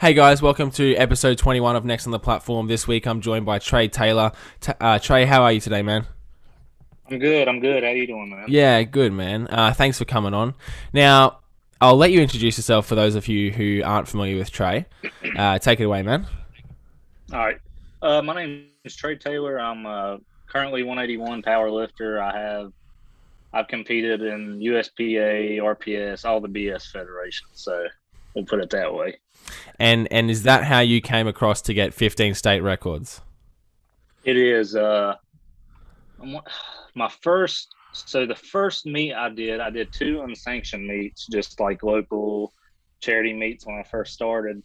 hey guys, welcome to episode 21 of Next on the Platform. This week I'm joined by Trey Taylor. T- uh, Trey, how are you today, man? I'm good. I'm good. How you doing, man? Yeah, good, man. Uh, thanks for coming on. Now, I'll let you introduce yourself for those of you who aren't familiar with Trey. Uh, take it away, man. All right. Uh, my name is Trey Taylor. I'm uh, currently 181 power lifter. I have I've competed in USPA, RPS, all the BS federations. So we'll put it that way. And and is that how you came across to get 15 state records? It is. Uh, my first. So the first meet I did, I did two unsanctioned meets, just like local charity meets when I first started.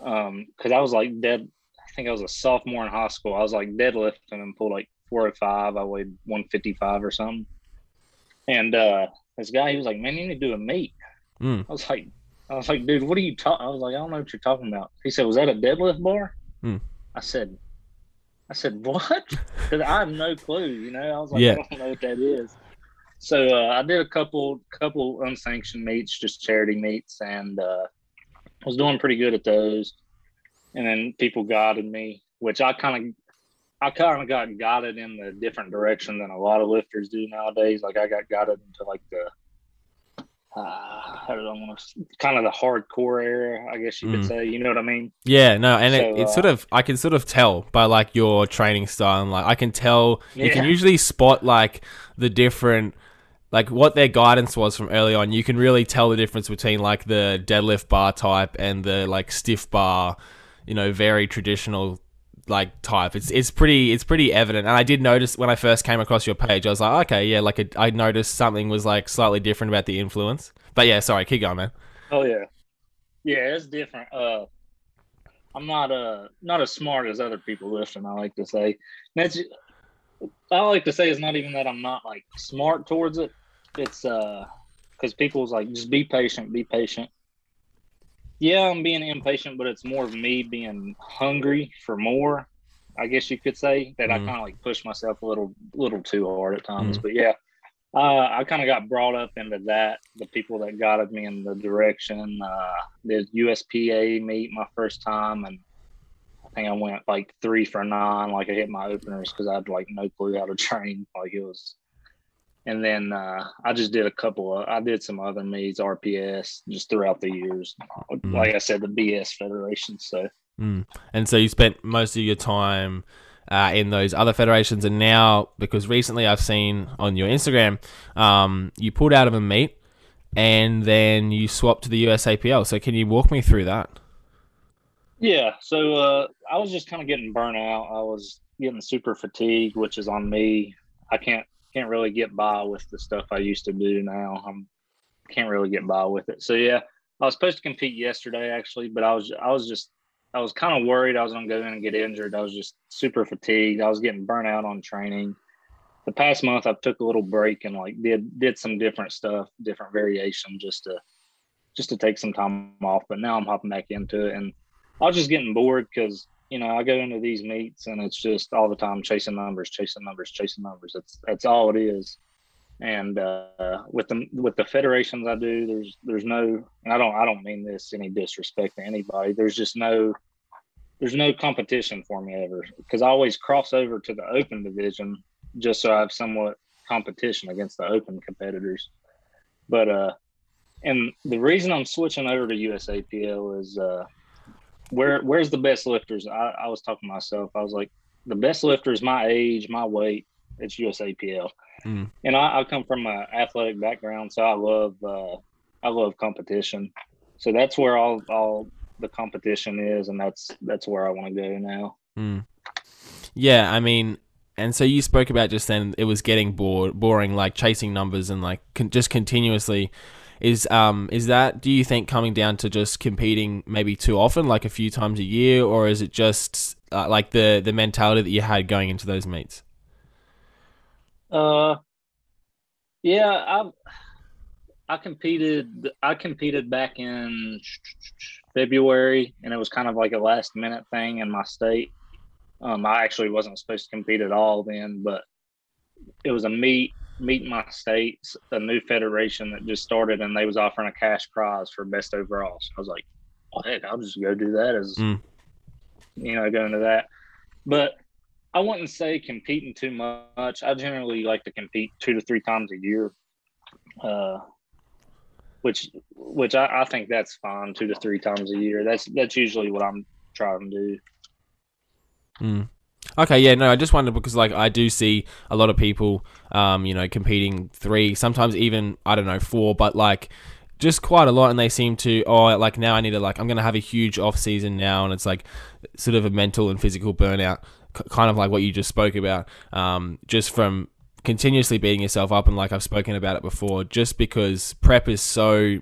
Um, because I was like dead. I think I was a sophomore in high school. I was like deadlifting and pulled like 405. I weighed 155 or something. And uh, this guy, he was like, "Man, you need to do a meet." Mm. I was like, "I was like, dude, what are you talking?" I was like, "I don't know what you're talking about." He said, "Was that a deadlift bar?" Mm. I said, "I said what?" Because I have no clue. You know, I was like, Yeah. "I don't know what that is." So uh, I did a couple couple unsanctioned meets, just charity meets, and uh, was doing pretty good at those. And then people guided me, which I kind of I kind of got guided in the different direction than a lot of lifters do nowadays. Like I got guided into like the uh, I want to kind of the hardcore area, I guess you could Mm. say. You know what I mean? Yeah, no, and it, it's uh, sort of I can sort of tell by like your training style and like I can tell you can usually spot like the different like what their guidance was from early on. You can really tell the difference between like the deadlift bar type and the like stiff bar, you know, very traditional like type. It's it's pretty it's pretty evident. And I did notice when I first came across your page, I was like, okay, yeah, like it, I noticed something was like slightly different about the influence. But yeah, sorry, keep going, man. Oh yeah, yeah, it's different. Uh, I'm not uh not as smart as other people listen. I like to say. That's I like to say it's not even that I'm not like smart towards it. It's uh because people's like just be patient, be patient. Yeah, I'm being impatient, but it's more of me being hungry for more. I guess you could say that I Mhm. kind of like push myself a little, little too hard at times. Mhm. But yeah, uh, I kind of got brought up into that. The people that guided me in the direction. Uh, did USPA meet my first time, and I think I went like three for nine. Like I hit my openers because I had like no clue how to train. Like it was, and then uh, I just did a couple of. I did some other meets, RPS, just throughout the years. Mhm. Like I said, the BS Federation. So Mm. And so you spent most of your time uh, in those other federations, and now because recently I've seen on your Instagram, um, you pulled out of a meet, and then you swapped to the USAPL. So can you walk me through that? Yeah, so uh, I was just kind of getting burnt out. I was getting super fatigued, which is on me. I can't can't really get by with the stuff I used to do now. I'm can't really get by with it. So yeah, I was supposed to compete yesterday actually, but I was I was just I was kind of worried I was going to go in and get injured. I was just super fatigued. I was getting burnt out on training. The past month I took a little break and like did did some different stuff, different variation just to just to take some time off, but now I'm hopping back into it and I was just getting bored because you know I go into these meets and it's just all the time chasing numbers, chasing numbers, chasing numbers. That's that's all it is. And uh, with the with the federations I do, there's there's no, and I don't I don't mean this any disrespect to anybody. There's just no there's no competition for me ever because I always cross over to the open division just so I have somewhat competition against the open competitors. But uh, and the reason I'm switching over to USAPL is uh, where where's the best lifters? I, I was talking to myself. I was like, the best lifters my age, my weight, it's USAPL. Mm. And I, I come from an athletic background, so I love uh, I love competition. So that's where all all the competition is, and that's that's where I want to go now. Mm. Yeah, I mean, and so you spoke about just then it was getting bored, boring, like chasing numbers and like con- just continuously. Is um is that do you think coming down to just competing maybe too often, like a few times a year, or is it just uh, like the the mentality that you had going into those meets? Uh, yeah, I I competed. I competed back in February, and it was kind of like a last minute thing in my state. Um, I actually wasn't supposed to compete at all then, but it was a meet meet my states, a new federation that just started, and they was offering a cash prize for best overall. So I was like, well, heck, I'll just go do that as Mm. you know, go into that. But I wouldn't say competing too much. I generally like to compete two to three times a year. Uh which which I, I think that's fine, two to three times a year. That's that's usually what I'm trying to do. Mm. Okay, yeah, no, I just wondered because like I do see a lot of people, um, you know, competing three, sometimes even I don't know four, but like just quite a lot, and they seem to oh like now I need to like I'm gonna have a huge off season now, and it's like sort of a mental and physical burnout, k- kind of like what you just spoke about, um, just from continuously beating yourself up, and like I've spoken about it before, just because prep is so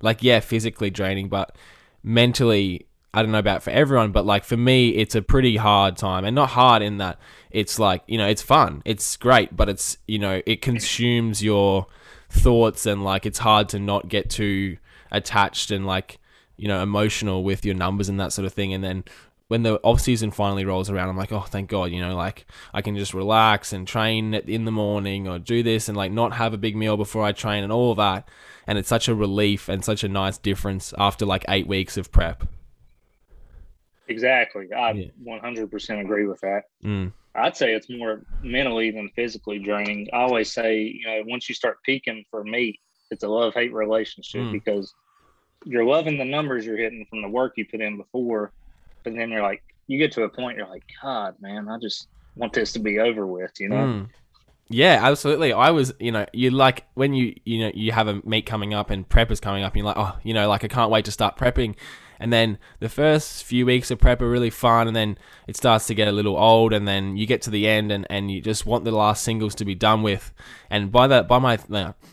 like yeah physically draining, but mentally I don't know about for everyone, but like for me, it's a pretty hard time, and not hard in that it's like you know it's fun, it's great, but it's you know it consumes your thoughts and like it's hard to not get too attached and like you know emotional with your numbers and that sort of thing, and then when the off season finally rolls around, I'm like, oh, thank God, you know, like I can just relax and train in the morning or do this and like not have a big meal before I train and all that. And it's such a relief and such a nice difference after like eight weeks of prep. Exactly. I Yeah. 100% agree with that. Mm, I'd say it's more mentally than physically draining. I always say, you know, once you start peaking for me, it's a love hate relationship Mm. because you're loving the numbers you're hitting from the work you put in before, but then you're like, you get to a point, you're like, God, man, I just want this to be over with, you know? mm. Yeah, absolutely. I was, you know, you like when you, you know, you have a meet coming up and prep is coming up, and you're like, oh, you know, like I can't wait to start prepping. And then the first few weeks of prep are really fun, and then it starts to get a little old, and then you get to the end, and, and you just want the last singles to be done with. And by that, by my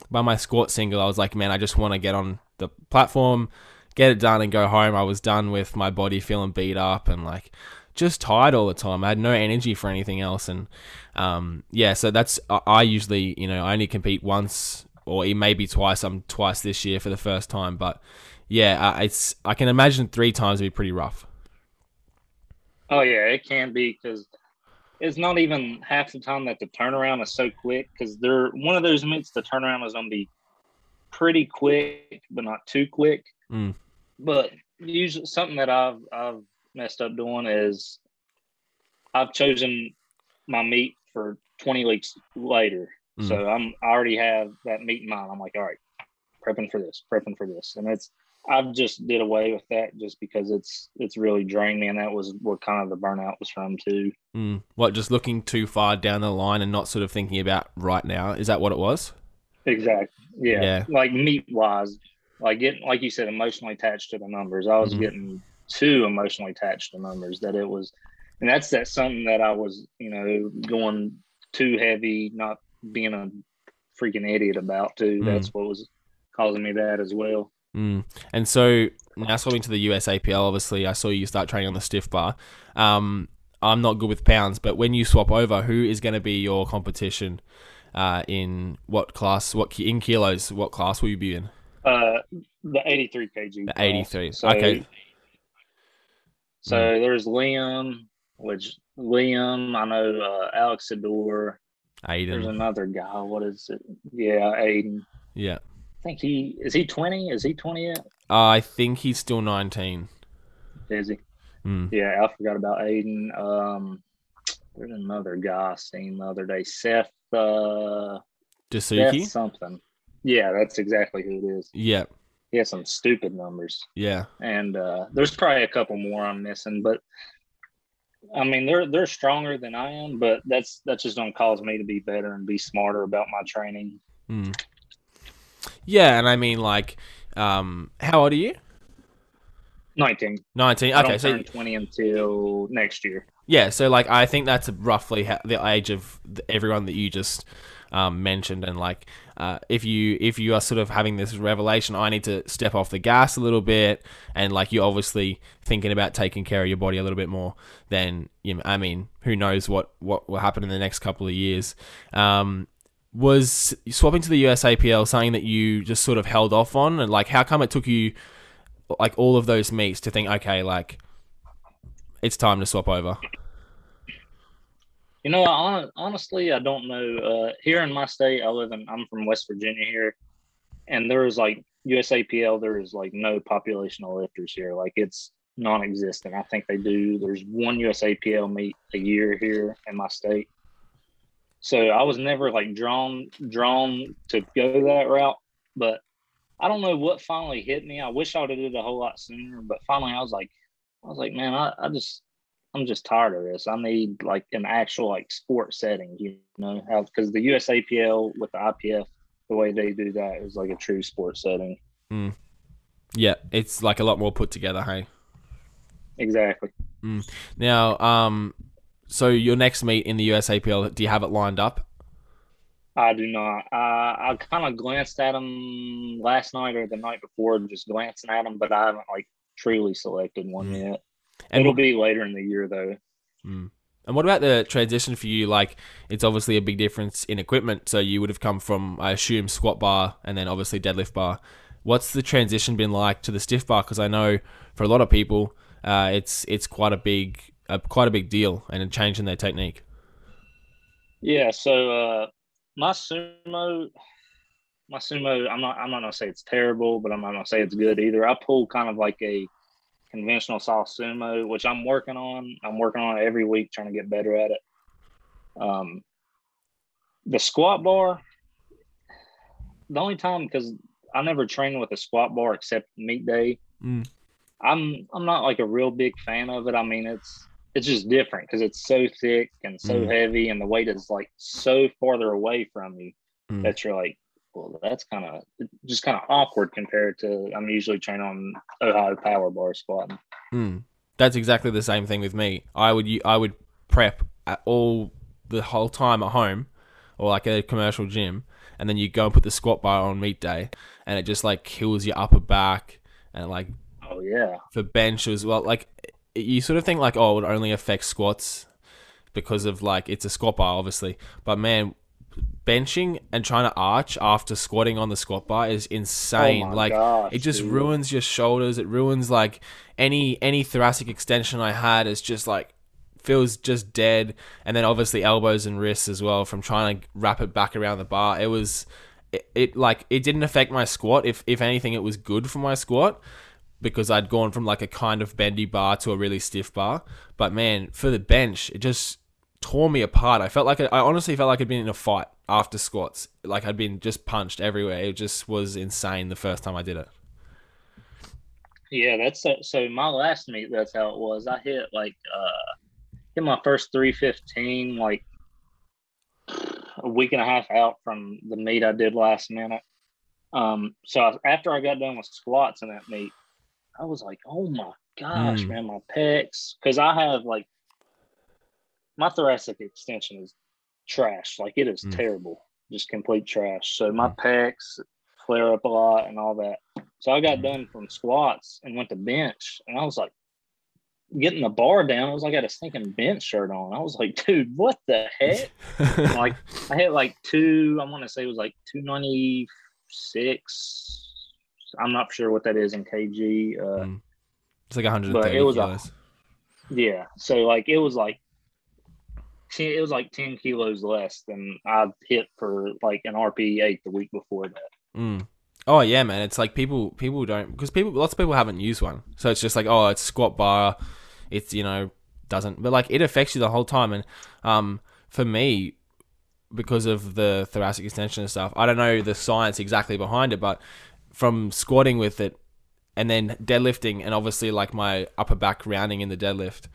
by my squat single, I was like, man, I just want to get on the platform, get it done, and go home. I was done with my body feeling beat up and like just tired all the time. I had no energy for anything else, and um, yeah, so that's I usually you know I only compete once or maybe twice. I'm twice this year for the first time, but yeah, uh, it's I can imagine three times would be pretty rough. Oh, yeah, it can be because it's not even half the time that the turnaround is so quick because they're one of those meets, the turnaround is going to be pretty quick, but not too quick. Mm. But usually, something that I've I've messed up doing is I've chosen my meet for 20 weeks later. Mm. So I'm I already have that meet in mind. I'm like, all right, prepping for this, prepping for this, and it's I've just did away with that just because it's it's really drained me, and that was what kind of the burnout was from too. Mm. What just looking too far down the line and not sort of thinking about right now? Is that what it was? Exactly. Yeah. Yeah. Like meet wise, like getting like you said, emotionally attached to the numbers. I was Mhm. getting too emotionally attached to numbers that it was, and that's that something that I was, you know, going too heavy, not being a freaking idiot about too. Mm. That's what was causing me that as well. Mm. And so now swapping to the USAPL, obviously, I saw you start training on the stiff bar. Um, I'm not good with pounds, but when you swap over, who is going to be your competition uh, in what class? What in kilos? What class will you be in? Uh, the 83 kg. The class. 83. So, Okay. So Mm. there's Liam, which Liam, I know uh, Alex Ador. There's another guy. What is it? Yeah, Aiden. Yeah. I think he is he 20? Is he 20 yet? I think he's still 19. Is he? Mm. Yeah, I forgot about Aiden. Um, there's another guy I seen the other day. Seth. Uh, Seth Dasuki? something. Yeah, that's exactly who it is. Yeah. He has some stupid numbers. Yeah. and uh, there's probably a couple more I'm missing, but I mean they're they're stronger than I am, but that's that's just gonna cause me to be better and be smarter about my training. Mm. Yeah, and I mean, like, um, how old are you? Nineteen. 19. I Okay, don't so turn twenty until next year. Yeah, so like I think that's roughly ha- the age of th- everyone that you just um, mentioned, and like uh, if you if you are sort of having this revelation, I need to step off the gas a little bit, and like you're obviously thinking about taking care of your body a little bit more, then you know, I mean, who knows what what will happen in the next couple of years. Um, was swapping to the USAPL something that you just sort of held off on, and like how come it took you like all of those meets to think, okay, like it's time to swap over. You know, hon- honestly, I don't know. Uh, here in my state, I live in. I'm from West Virginia here, and there is like USAPL, there is like no population of lifters here. Like it's non-existent. I think they do. There's one USAPL meet a year here in my state. So I was never like drawn drawn to go that route, but I don't know what finally hit me. I wish I would have did a whole lot sooner, but finally I was like, I was like, man, I, I just I'm just tired of this. I need like an actual like sport setting, you know, how because the USAPL with the IPF, the way they do that is like a true sport setting. Mm. Yeah, it's like a lot more put together, hey. Exactly. Mm. Now, um, so your next meet in the USAPL, do you have it lined up? I do not. Uh, I kind of glanced at them last night or the night before, just glancing at them, but I haven't like truly selected one mm. yet. And It'll be later in the year though. Mm. And what about the transition for you? Like, it's obviously a big difference in equipment. So you would have come from, I assume, squat bar and then obviously deadlift bar. What's the transition been like to the stiff bar? Because I know for a lot of people, uh, it's it's quite a big uh, quite a big deal and a change in their technique. Yeah. So uh, my sumo, my sumo, I'm not I'm not gonna say it's terrible, but I'm not gonna say it's good either. I pull kind of like a conventional style sumo, which I'm working on. I'm working on it every week, trying to get better at it. Um, the squat bar, the only time because I never train with a squat bar except meet day. Mm. I'm I'm not like a real big fan of it. I mean, it's it's just different because it's so thick and so mm. heavy, and the weight is like so farther away from you mm. that you're like, well, that's kind of just kind of awkward compared to I'm usually training on Ohio power bar squatting. Mm. That's exactly the same thing with me. I would I would prep at all the whole time at home or like a commercial gym, and then you go and put the squat bar on meet day, and it just like kills your upper back and like oh yeah for bench as well. Like you sort of think like oh it would only affect squats because of like it's a squat bar obviously, but man benching and trying to arch after squatting on the squat bar is insane. Oh like gosh, it just dude. ruins your shoulders. It ruins like any any thoracic extension I had is just like feels just dead. And then obviously elbows and wrists as well from trying to wrap it back around the bar. It was it, it like it didn't affect my squat. If if anything, it was good for my squat because I'd gone from like a kind of bendy bar to a really stiff bar. But man, for the bench, it just tore me apart. I felt like I, I honestly felt like I'd been in a fight after squats. Like I'd been just punched everywhere. It just was insane the first time I did it. Yeah, that's so, so my last meet. That's how it was. I hit like uh hit my first three fifteen like a week and a half out from the meet I did last minute. Um, so after I got done with squats in that meet, I was like, oh my gosh, mm. man, my pecs, because I have like my thoracic extension is trash. Like it is mm. terrible, just complete trash. So my mm. pecs flare up a lot and all that. So I got mm. done from squats and went to bench, and I was like, getting the bar down. I was like, I had a stinking bench shirt on. I was like, dude, what the heck? like I hit like two. I want to say it was like two ninety six. I'm not sure what that is in kg. Uh, mm. It's like 130 it was kilos. A, yeah. So like it was like it was like 10 kilos less than I've hit for like an RPE eight the week before that. Mm. Oh yeah, man. It's like people people don't because people lots of people haven't used one, so it's just like oh, it's squat bar. It's you know doesn't, but like it affects you the whole time. And um, for me, because of the thoracic extension and stuff, I don't know the science exactly behind it, but from squatting with it and then deadlifting and obviously like my upper back rounding in the deadlift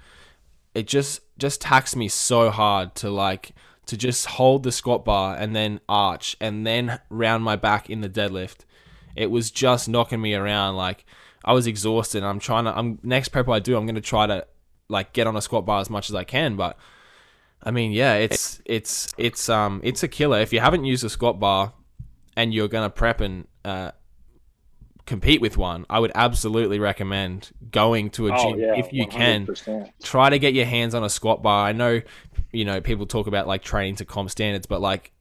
it just just taxed me so hard to like to just hold the squat bar and then arch and then round my back in the deadlift. It was just knocking me around. Like I was exhausted. I'm trying to. I'm next prep I do. I'm gonna try to like get on a squat bar as much as I can. But I mean, yeah, it's it's it's um it's a killer. If you haven't used a squat bar and you're gonna prep and uh, compete with one, I would absolutely recommend going to a oh, gym yeah, if you 100%. can. Try to get your hands on a squat bar. I know, you know, people talk about like training to comp standards, but like,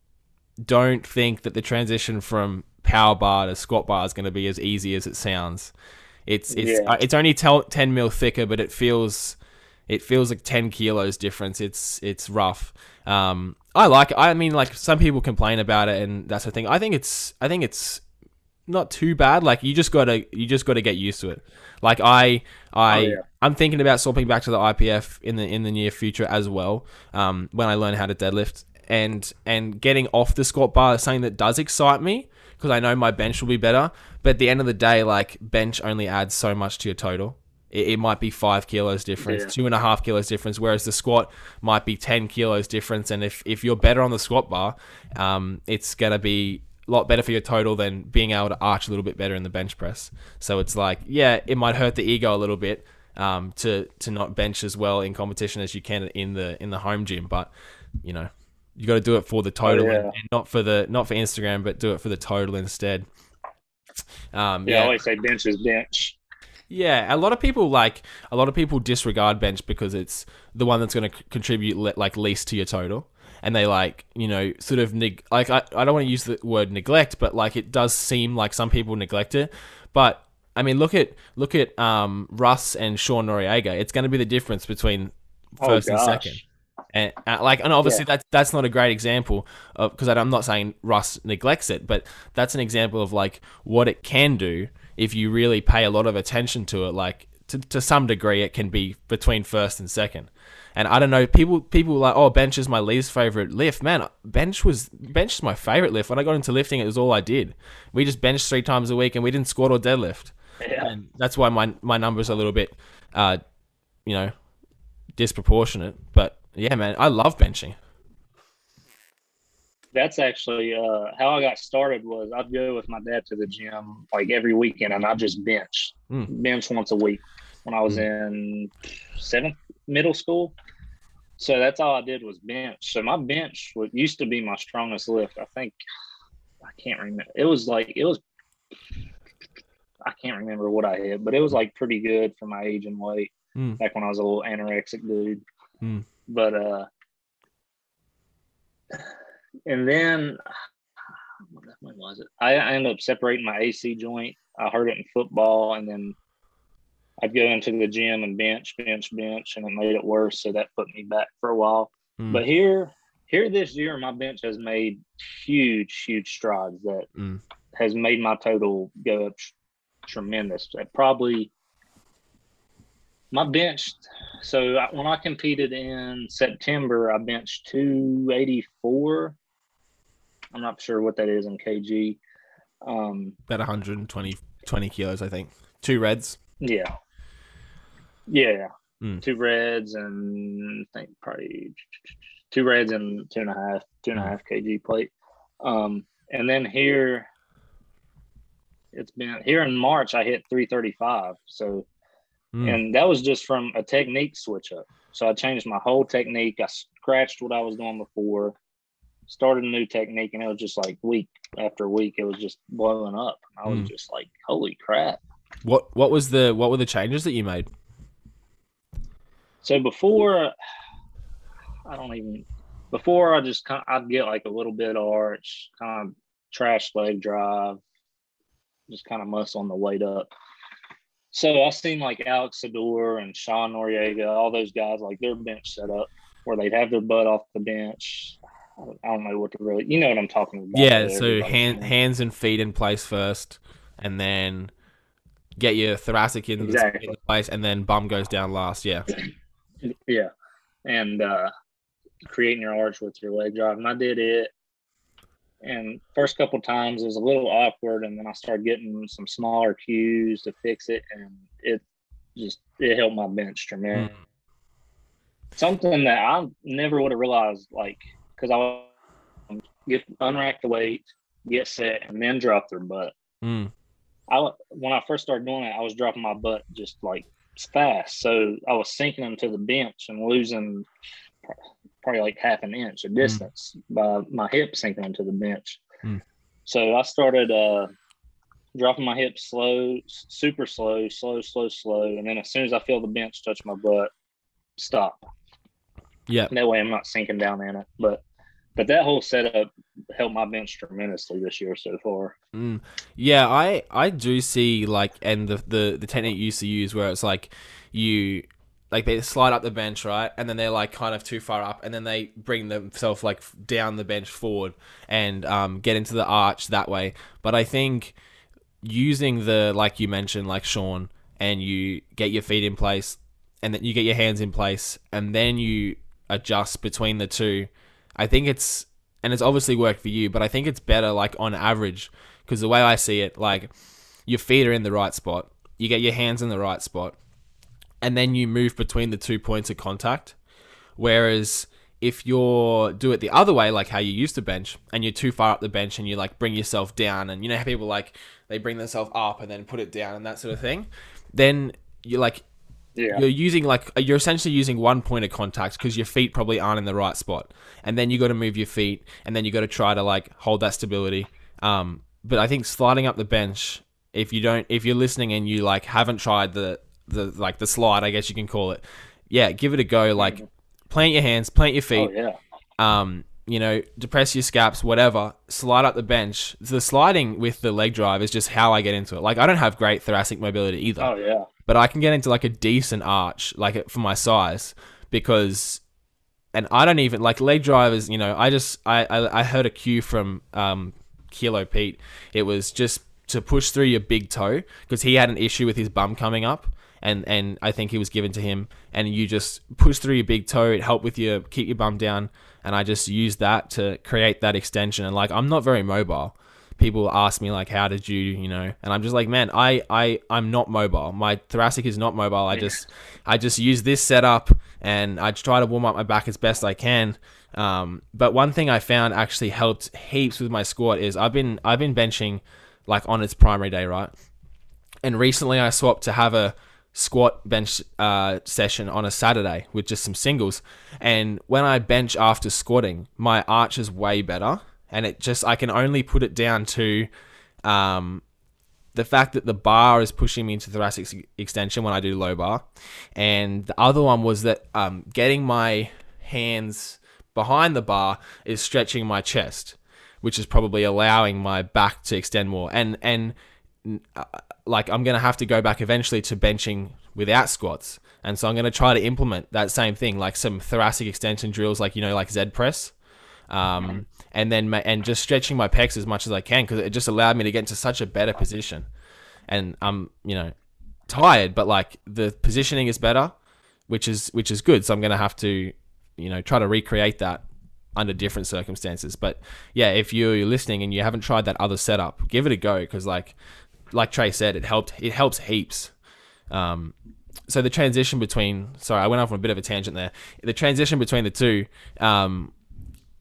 don't think that the transition from power bar to squat bar is going to be as easy as it sounds. It's it's yeah. it's only tel- ten mil thicker, but it feels it feels like ten kilos difference. It's it's rough. Um, I like. It. I mean, like some people complain about it, and that's the thing. I think it's I think it's not too bad. Like you just gotta you just gotta get used to it. Like I I Oh, yeah. I'm thinking about swapping back to the IPF in the in the near future as well. Um, when I learn how to deadlift and and getting off the squat bar is something that does excite me because I know my bench will be better. But at the end of the day, like bench only adds so much to your total. It, it might be five kilos difference, Yeah. two and a half kilos difference, whereas the squat might be ten kilos difference. And if if you're better on the squat bar, um, it's gonna be a lot better for your total than being able to arch a little bit better in the bench press. So it's like, yeah, it might hurt the ego a little bit um, to to not bench as well in competition as you can in the in the home gym, but you know, you got to do it for the total yeah. and, and not for the not for Instagram, but do it for the total instead. Um, Yeah, I always say bench is bench. yeah, a lot of people like a lot of people disregard bench because it's the one that's going to c- contribute le- like least to your total, and they like you know sort of neg- like I, I don't want to use the word neglect, but like it does seem like some people neglect it. But I mean, look at look at um, Russ and Sean Noriega. It's going to be the difference between Oh, first and gosh. second. And uh, like, and obviously that's that's not a great example because I'm not saying Russ neglects it, but that's an example of like what it can do if you really pay a lot of attention to it. Like to, to some degree, it can be between first and second. And I don't know, people people like, oh, bench is my least favorite lift. Man, bench was bench is my favorite lift. When I got into lifting, it was all I did. We just benched three times a week, and we didn't squat or deadlift. Yeah. And that's why my my numbers are a little bit, uh, you know, disproportionate. But yeah, man, I love benching. That's actually uh, how I got started. Was I'd go with my dad to the gym like every weekend, and I'd just bench, Mm. bench once a week when I was in seventh middle school. So that's all I did was bench. So my bench what used to be my strongest lift. I think I can't remember. It was like it was. I can't remember what I hit, but it was like pretty good for my age and weight. Mm. Back when I was a little anorexic dude. Mm. But uh, and then when was it? I, I ended up separating my AC joint. I hurt it in football, and then I'd go into the gym and bench, bench, bench, and it made it worse. So that put me back for a while. Mm. But here, here this year, my bench has made huge, huge strides that Mm. has made my total go up tr- tremendous. At probably my bench. So I- when I competed in September, I benched 284. I'm not sure what that is in kg. Um, About 120 20 kilos, I think. Two reds. Yeah, yeah, Mm. two reds and I think probably two reds and two and a half, two and a Mm. half kg plate. Um, and then here, it's been here in March. I hit 335. So Mm. and that was just from a technique switch up. So I changed my whole technique. I scratched what I was doing before, started a new technique, and it was just like week after week, it was just blowing up. I was Mm. just like, "Holy crap!" What what was the what were the changes that you made? So before, I don't even. Before I just kind, I'd get like a little bit arch, kind of trash leg drive, just kind of muscle on the weight up. So I seen like Alex Sador and Sean Noriega, all those guys, like their bench set up where they'd have their butt off the bench. I don't, know what to really, you know what I'm talking about. Yeah, so hand, hands and feet in place first, and then get your thoracic in, Exactly. in place, and then bum goes down last. Yeah. Yeah. And uh creating your arch with your leg drive. And I did it. And first couple times it was a little awkward and then I started getting some smaller cues to fix it and it just it helped my bench tremendously. Mm. Something that I never would have realized like because I would get unrack the weight, get set, and then drop their butt. Mm. I when I first started doing it, I was dropping my butt just like fast, so I was sinking into the bench and losing probably like half an inch of distance by my hip sinking into the bench. Mm. So I started uh, dropping my hips slow, super slow, slow, slow, slow, and then as soon as I feel the bench touch my butt, stop. Yeah. That way I'm not sinking down in it, but. But that whole setup helped my bench tremendously this year so far. Mm. Yeah, I I do see like and the, the the technique you used to use where it's like you like they slide up the bench right and then they're like kind of too far up and then they bring themselves like down the bench forward and um, get into the arch that way but i think using the like you mentioned, like Sean, and you get your feet in place, and then you get your hands in place, and then you adjust between the two. I think it's and it's obviously worked for you, but I think it's better like on average because the way I see it, like your feet are in the right spot, you get your hands in the right spot, and then you move between the two points of contact. Whereas if you're do it the other way, like how you used to bench, and you're too far up the bench and you like bring yourself down, and you know how people like they bring themselves up and then put it down and that sort of thing, then you're like Yeah. you're using like you're essentially using one point of contact because your feet probably aren't in the right spot, and then you got to move your feet, and then you got to try to like hold that stability. Um, but I think sliding up the bench, if you don't, if you're listening and you like haven't tried the the like the slide, I guess you can call it. Yeah, give it a go. Like plant your hands, plant your feet Oh yeah. um, you know, depress your scaps, whatever, slide up the bench. The sliding with the leg drive is just how I get into it. Like, I don't have great thoracic mobility either, Oh yeah. But I can get into like a decent arch, like for my size, because, and I don't even like leg drivers. You know, I just I I, I heard a cue from um Kilo Pete. It was just to push through your big toe because he had an issue with his bum coming up. And, and I think he was given to him, and you just push through your big toe. It helped with your keep your bum down, and I just used that to create that extension. And like I'm not very mobile. People ask me like, how did you, you know? And I'm just like, man, I I I'm not mobile. My thoracic is not mobile. I just I just use this setup and I try to warm up my back as best I can. Um, but one thing I found actually helped heaps with my squat is I've been I've been benching like on its primary day, right? And recently I swapped to have a squat bench uh, session on a Saturday with just some singles. And when I bench after squatting, my arch is way better. And it just, I can only put it down to um, the fact that the bar is pushing me into thoracic extension when I do low bar. And the other one was that um, getting my hands behind the bar is stretching my chest, which is probably allowing my back to extend more. And, and, uh, like I'm gonna have to go back eventually to benching without squats, and so I'm gonna try to implement that same thing, like some thoracic extension drills, like you know, like Z press, um, and then and just stretching my pecs as much as I can because it just allowed me to get into such a better position, and I'm you know tired, but like the positioning is better, which is which is good. So I'm gonna have to you know try to recreate that under different circumstances. But yeah, if you're listening and you haven't tried that other setup, give it a go because like like Trey said, it helped. It helps heaps. Um, so the transition between sorry, I went off on a bit of a tangent there. The transition between the two, um,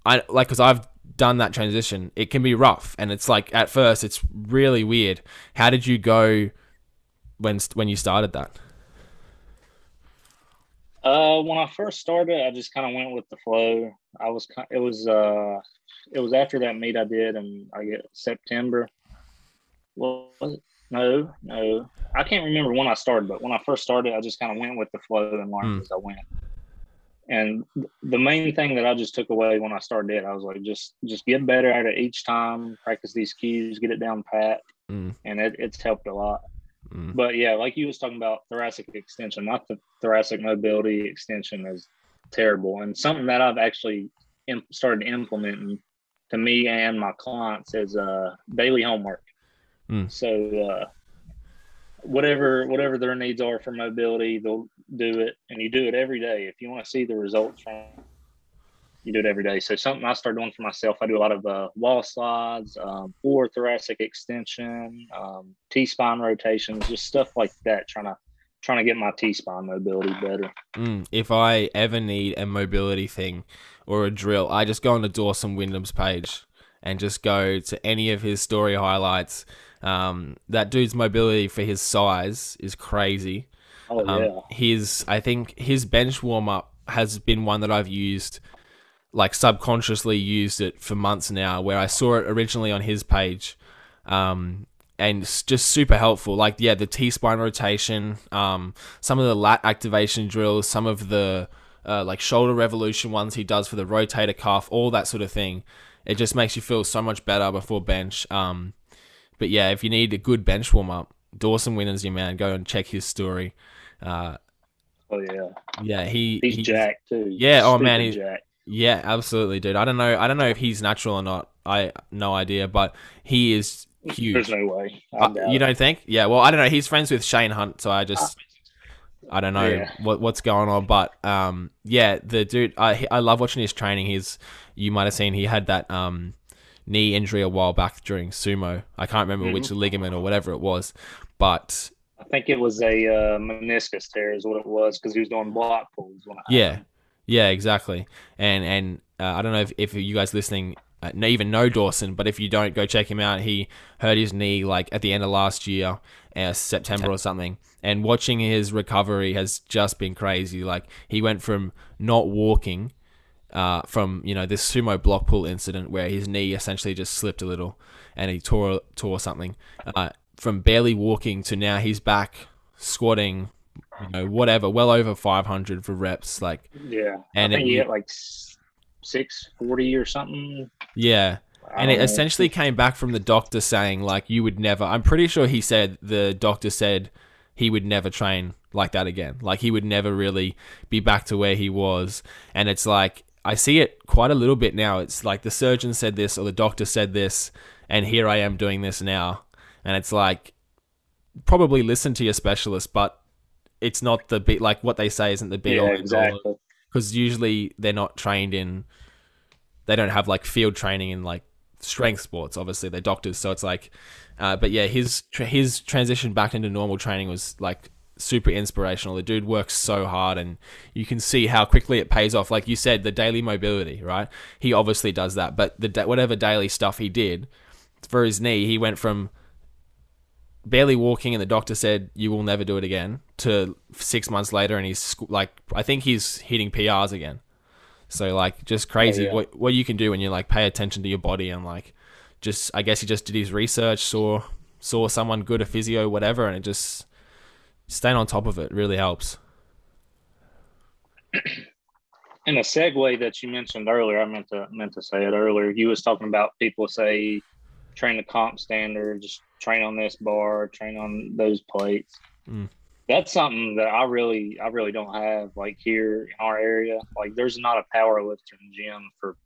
I like because I've done that transition. It can be rough, and it's like at first it's really weird. How did you go when when you started that? Uh, when I first started, I just kind of went with the flow. I was, it was, uh, it was after that meet I did and I get September. Well, was it? No, no, I can't remember when I started, but when I first started, I just kind of went with the flow and learned Mm. as I went. And the main thing that I just took away when I started it, I was like, just just get better at it each time. Practice these cues, get it down pat, Mm, and it, it's helped a lot. mm, But yeah, like you was talking about thoracic extension, not the thoracic mobility extension is terrible, and something that I've actually im- started implementing to me and my clients is uh, daily homework. Mm. So uh, whatever whatever their needs are for mobility, they'll do it, and you do it every day. If you want to see the results from, you do it every day. So something I started doing for myself, I do a lot of uh, wall slides, um, or thoracic extension, um, T spine rotations, just stuff like that. Trying to trying to get my T spine mobility better. mm. If I ever need a mobility thing or a drill, I just go on to Dawson Windham's page and just go to any of his story highlights. Um, that dude's mobility for his size is crazy. Oh Um, yeah, his I think his bench warm up has been one that I've used like subconsciously used it for months now where I saw it originally on his page um and it's just super helpful. Like yeah the T spine rotation um some of the lat activation drills some of the uh, like shoulder revolution ones he does for the rotator cuff all that sort of thing. It just makes you feel so much better before bench. Um but yeah if you need a good bench warm up Dawson Windham's your man go and check his story uh oh yeah. yeah, he He's he- jacked too. Yeah, oh, man, Stupid he- jacked. Yeah, absolutely, dude. I don't know. I don't know if he's natural or not. I no idea, but he is huge. There's no way. Uh, you don't think? Yeah. Well, I don't know. He's friends with Shane Hunt, so I just I don't know Yeah. what what's going on. But um, yeah, the dude, I I love watching his training. He's you might have seen he had that um knee injury a while back during sumo. I can't remember Mm-hmm. which ligament or whatever it was, but I think it was a uh, meniscus tear, is what it was, because he was doing block pulls. Yeah, yeah, exactly. And and uh, I don't know if, if you guys listening uh, even know Dawson, but if you don't, go check him out. He hurt his knee like at the end of last year, uh, September or something. And watching his recovery has just been crazy. Like he went from not walking, uh, from you know this sumo block pull incident where his knee essentially just slipped a little and he tore tore something. Uh, from barely walking to now he's back squatting, you know, whatever, well over 500 for reps. Like yeah. And I think it- he hit like six forty or something. Yeah. And it know. essentially came back from the doctor saying, like, you would never. I'm pretty sure he said, the doctor said he would never train like that again. Like, he would never really be back to where he was. And it's like, I see it quite a little bit now. It's like the surgeon said this or the doctor said this, and here I am doing this now. And it's like, probably listen to your specialist, but it's not the be like what they say isn't the be all yeah, all exactly. because usually they're not trained in they don't have like field training in like strength sports obviously they're doctors so it's like uh, but yeah his his transition back into normal training was like super inspirational. The dude works so hard and you can see how quickly it pays off. Like you said the daily mobility right? He obviously does that but the whatever daily stuff he did for his knee he went from barely walking and the doctor said you will never do it again to six months later and he's like i think he's hitting prs again. So like just oh, crazy yeah. what what you can do when you like pay attention to your body and like just i guess he just did his research saw saw someone good a physio whatever and it just staying on top of it really helps And a segue that you mentioned earlier, I meant to meant to say it earlier. You was talking about people say train the comp standard, just train on this bar, train on those plates. Mm. That's something that I really I really don't have like here in our area. Like there's not a power lifting gym for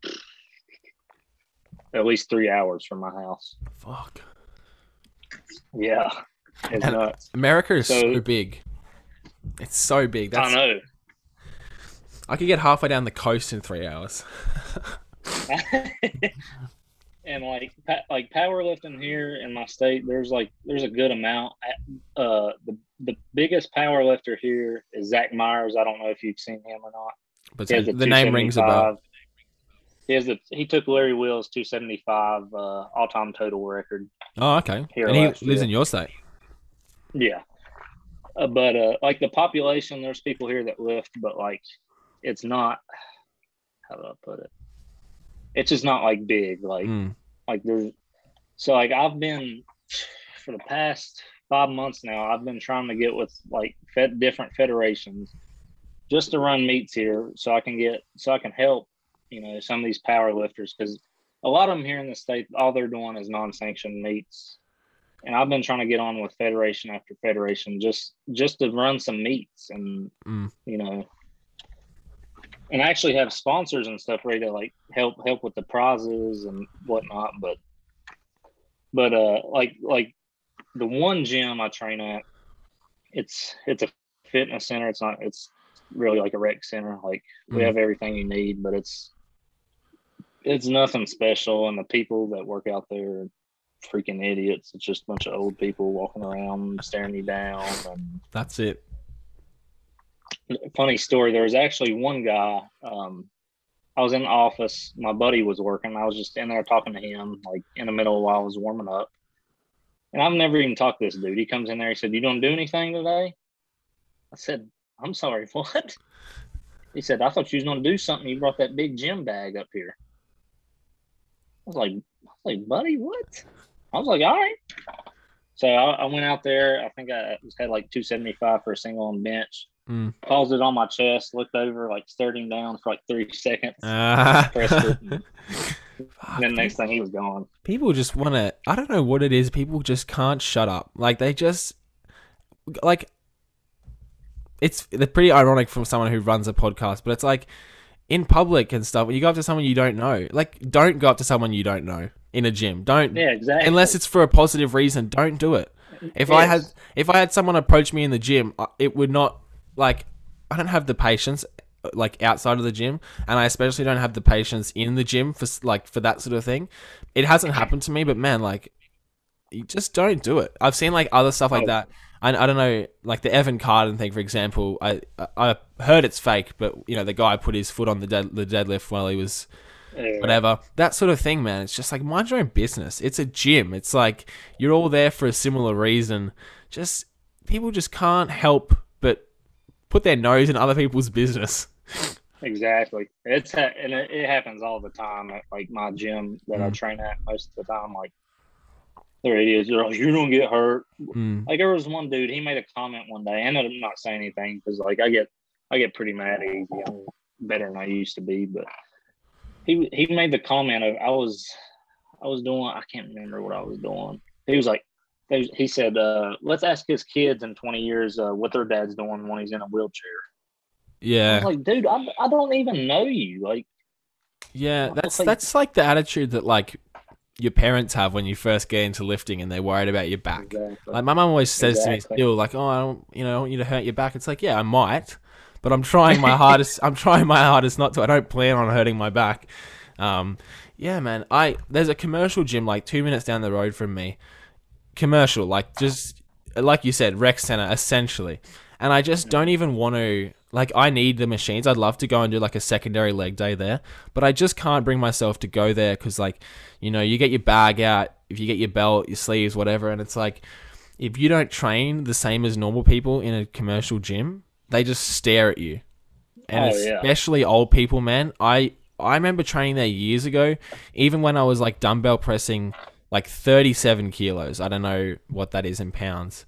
at least three hours from my house. fuck Yeah. And- nuts. america is so, So- big it's so big that's I know. i could get halfway down the coast in three hours and like pa- like powerlifting here in my state, there's like there's a good amount. Uh, the the biggest powerlifter here is Zach Myers. I don't know if you've seen him or not. but He the name rings a bell He has the he took Larry Wheels' 275 uh, all time total record. oh okay Here and he lives year. in your state Yeah, uh, but uh, like the population, there's people here that lift, but like it's not. How do I put it? It's just not like big. Like Mm. like there's so like I've been for the past five months now. I've been trying to get with like fed different federations just to run meets here, so I can get so I can help you know some of these power lifters because a lot of them here in the state all they're doing is non-sanctioned meets and i've been trying to get on with federation after federation just just to run some meets and Mm. you know and actually have sponsors and stuff ready to like help help with the prizes and whatnot but but uh like like the one gym i train at it's it's a fitness center it's not it's really like a rec center like we Mm. have everything you need but it's it's nothing special and the people that work out there freaking idiots. It's just a bunch of old people walking around staring you down and that's it. Funny story there was actually one guy um i was in the office my buddy was working i was just in there talking to him like in the middle while i was warming up. And i've never even talked to this dude. He comes in there he said you don't do anything today? I said i'm sorry what? He said i thought you was going to do something. You brought that big gym bag up here. I was like like buddy what? I was like all right. So I, I went out there. I think i had like 275 for a single on bench. Mm. paused it on my chest, looked over, like him down for like three seconds. Pressed and then next thing he was gone. people just want to i don't know what it is people just can't shut up. Like they just like it's they're pretty ironic from someone who runs a podcast but it's like in public and stuff when you go up to someone you don't know. Like don't go up to someone you don't know in a gym. Don't Yeah, exactly. unless it's for a positive reason. Don't do it. If I had if I had someone approach me in the gym, it would not like I don't have the patience uh, like outside of the gym, and I especially don't have the patience in the gym for s- like for that sort of thing. It hasn't happened to me, but man, like you just don't do it. I've seen like other stuff like Oh. that. I, I don't know, like the Evan Carden thing, for example. I I I heard it's fake, but you know the guy put his foot on the dead, the deadlift while he was Whatever. That sort of thing, man. It's just like mind your own business. It's a gym. It's like you're all there for a similar reason. Just people just can't help but put their nose in other people's business. Exactly. It's ha- and it, it happens all the time at like my gym that I Mm. train at most of the time. Like they're idiots. They're like, "You're gonna get hurt." Mm. Like there was one dude. He made a comment one day. I ended up not saying anything because like I get I get pretty mad easy. I'm better than I used to be, but he he made the comment of I was I was doing I can't remember what I was doing. He was like. He said, uh, "Let's ask his kids in 20 years uh, what their dad's doing when he's in a wheelchair." I Yeah, was like, dude, I, I don't even know you. Like, yeah. That's like- that's like the attitude that like your parents have when you first get into lifting and they're worried about your back. exactly. Like my mom always says to me Exactly. still, like, "Oh, I don't, you know, I don't want you to hurt your back." It's like, yeah, I might, but I'm trying my hardest. I'm trying my hardest not to. I don't plan on hurting my back. Um, yeah, man. I there's a commercial gym like two minutes down the road from me. Commercial, like just like you said, rec center essentially, and I just don't even want to. Like, I need the machines. I'd love to go and do like a secondary leg day there, but I just can't bring myself to go there because, like, you know, you get your bag out, if you get your belt, your sleeves, whatever, and it's like, if you don't train the same as normal people in a commercial gym, they just stare at you. And Oh, yeah. especially old people, man. I I remember training there years ago, even when I was like dumbbell pressing like 37 kilos. I don't know what that is in pounds.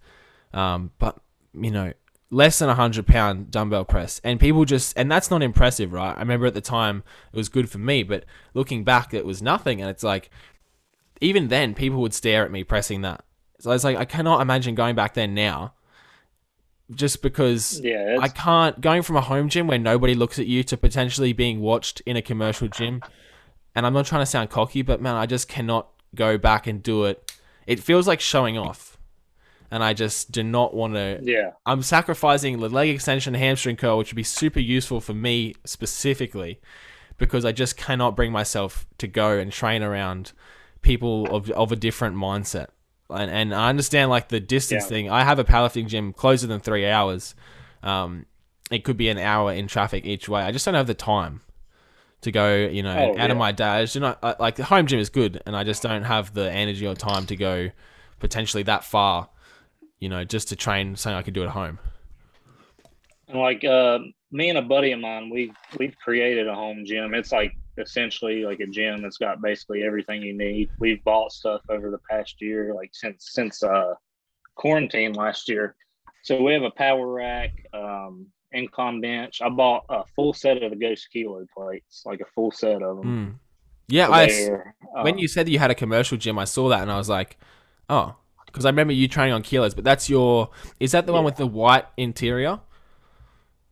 Um, but you know, less than a hundred pound dumbbell press, and people just, and that's not impressive, right? I remember at the time it was good for me, but looking back, it was nothing, and it's like, even then, people would stare at me pressing that. So it's like I cannot imagine going back there now, just because yeah, I can't going from a home gym where nobody looks at you to potentially being watched in a commercial gym. And I'm not trying to sound cocky, but man, I just cannot go back and do it. It feels like showing off. And I just do not want to. yeah, I'm sacrificing the leg extension hamstring curl, which would be super useful for me specifically, because I just cannot bring myself to go and train around people of, of a different mindset. And, and I understand like the distance Yeah. thing. I have a powerlifting gym closer than three hours. Um, it could be an hour in traffic each way. I just don't have the time to go, you know, Oh, out yeah. of my day. I just do not I- like the home gym is good, and I just don't have the energy or time to go potentially that far, you know, just to train something I could do at home. and like uh, me and a buddy of mine, we we've created a home gym. It's like essentially like a gym. that's got basically everything you need. We've bought stuff over the past year, like since since uh, quarantine last year. So we have a power rack, um, incline bench. I bought a full set of the Ghost Kilo plates, like a full set of them. Mm. Yeah, I, when Um, you said you had a commercial gym, I saw that and I was like, oh, because I remember you training on kilos, but that's your. Is that the one with the white interior?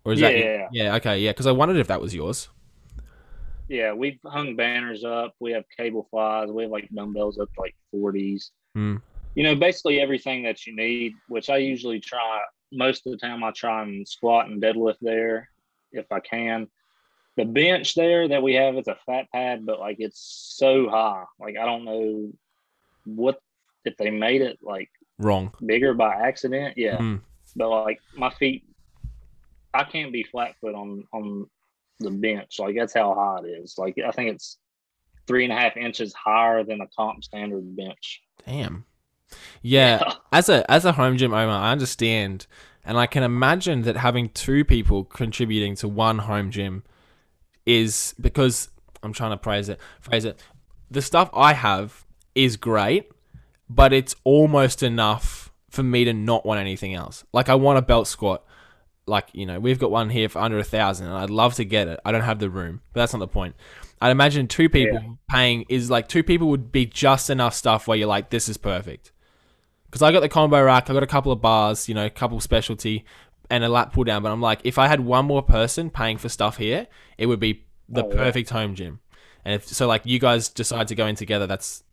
Or is Yeah, that? yeah, yeah. Okay, yeah. Because I wondered if that was yours. Yeah, we've hung banners up. We have cable flies. We have like dumbbells up to like 40s. Hmm. You know, basically everything that you need, which I usually try most of the time. I try and squat and deadlift there if I can. The bench there that we have is a fat pad, but like it's so high. Like I don't know what if they made it like Wrong. bigger by accident. Yeah, Hmm. but like my feet, I can't be flat foot on on the bench. Like that's how high it is. Like I think it's three and a half inches higher than a comp standard bench. Damn. Yeah. as a as a home gym owner, I understand, and I can imagine that having two people contributing to one home gym is because I'm trying to phrase it. Phrase it. The stuff I have is great, but it's almost enough for me to not want anything else. Like I want a belt squat. Like you know, we've got one here for under a thousand, and I'd love to get it. I don't have the room, but that's not the point. I'd imagine two people paying is like two people would be just enough stuff where you're like, this is perfect. Because I got the combo rack, I got a couple of bars, you know, a couple specialty, and a lat pull down. But I'm like, if I had one more person paying for stuff here, it would be the Oh, yeah. perfect home gym. And if so, like you guys decide to go in together, that's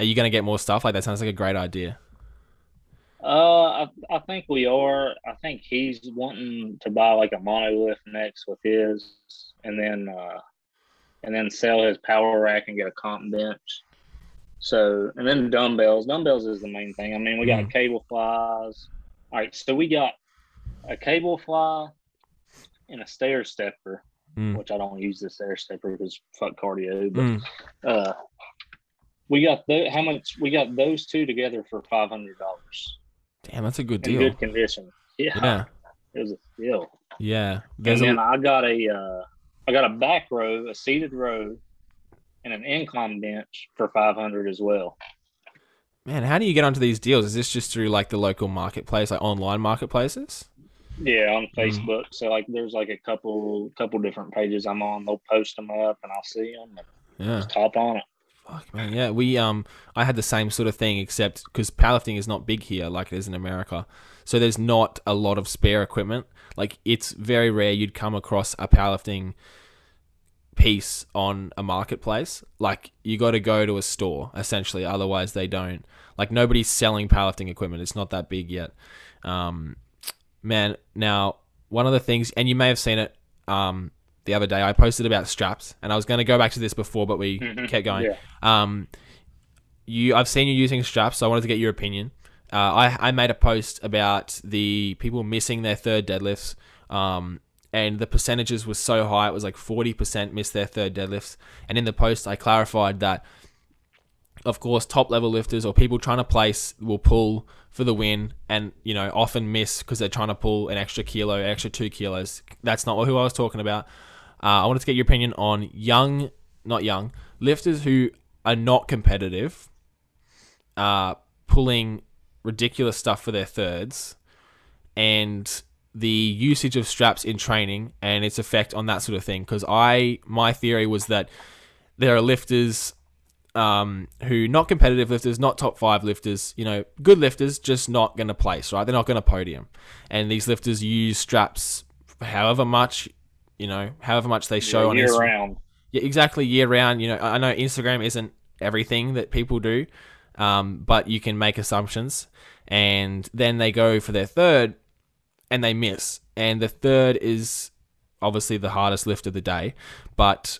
Are you going to get more stuff? Like that sounds like a great idea. Uh, I, I think we are. I think he's wanting to buy like a monolift next with his, and then uh, and then sell his power rack and get a comp bench. So and then dumbbells. Dumbbells is the main thing. I mean, we got Mm. cable flies. All right, so we got a cable fly and a stair stepper, Mm. which I don't use the stair stepper because fuck cardio. But Mm. uh, we got the how much? We got those two together for five hundred dollars Damn, that's a good in deal. good condition. Yeah, Yeah, it was a deal. yeah. There's and then a, I got a uh, I got a back row, a seated row, and an incline bench for five hundred as well. man. How do you get onto these deals? Is this just through like the local marketplace, like online marketplaces? Yeah, on Mm. Facebook. So like, there's like a couple couple different pages I'm on. They'll post them up, and I'll see them. And Yeah. just hop on it. Fuck man, yeah. We um, I had the same sort of thing, except because powerlifting is not big here like it is in America, so there's not a lot of spare equipment. Like it's very rare you'd come across a powerlifting piece on a marketplace. Like you got to go to a store essentially, otherwise they don't. Like nobody's selling powerlifting equipment. It's not that big yet. Um, man, now one of the things, and you may have seen it. Um, the other day I posted about straps, and I was going to go back to this before, but we Mhm. kept going. Yeah. Um, you, I've seen you using straps, so I wanted to get your opinion. Uh, I, I made a post about the people missing their third deadlifts, um, and the percentages were so high. It was like 40% missed their third deadlifts. And in the post, I clarified that, of course, top level lifters or people trying to place will pull for the win and, you know, often miss because they're trying to pull an extra kilo, an extra two kilos. That's not who I was talking about. Uh, I wanted to get your opinion on young, not young, lifters who are not competitive, uh, pulling ridiculous stuff for their thirds, and the usage of straps in training and its effect on that sort of thing. Because I, my theory was that there are lifters um, who not competitive lifters, not top five lifters, you know, good lifters, just not going to place, right? They're not going to podium. And these lifters use straps however much, you know, however much they show Yeah, on year Instagram. round. Yeah, exactly. Year round. You know, I I know Instagram isn't everything that people do, um, but you can make assumptions, and then they go for their third, and they miss, and the third is obviously the hardest lift of the day, but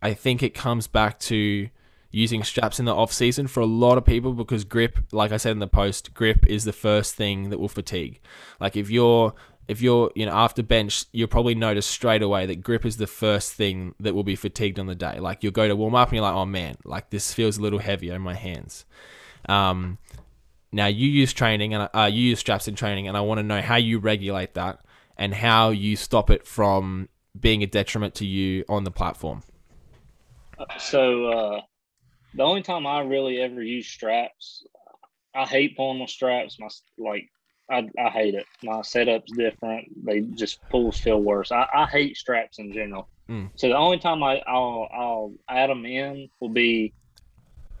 I think it comes back to using straps in the off season for a lot of people because grip, like I said in the post, grip is the first thing that will fatigue. Like if you're if you're you know after bench, you'll probably notice straight away that grip is the first thing that will be fatigued on the day. Like you'll go to warm up and you're like, oh man, like this feels a little heavier in my hands. Um, now you use training and uh, you use straps in training, and I want to know how you regulate that and how you stop it from being a detriment to you on the platform. So uh, the only time I really ever use straps, I hate pulling with straps. My like, I, I hate it. My setup's different. They just pulls feel worse. I, I hate straps in general. Mm. So the only time I, I'll I'll add them in will be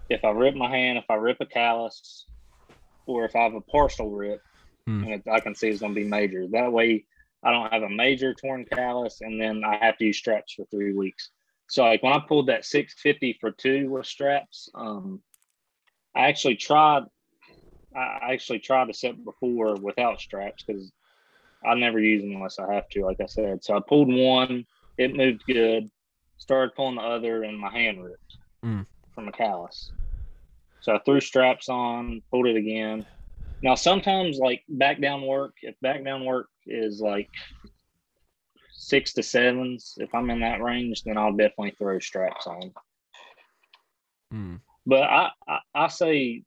if I rip my hand, if I rip a callus, or if I have a partial rip, Mm. and it, I can see it's going to be major. That way, I don't have a major torn callus, and then I have to use straps for three weeks. So like when I pulled that 650 for two with straps, um, I actually tried. I actually tried to set before without straps because I never use them unless I have to. Like I said, so I pulled one, it moved good. Started pulling the other, and my hand ripped Mm. from a callus. So I threw straps on, pulled it again. Now sometimes like back down work, if back down work is like six to sevens, if I'm in that range, then I'll definitely throw straps on. Mm. But I, I, I say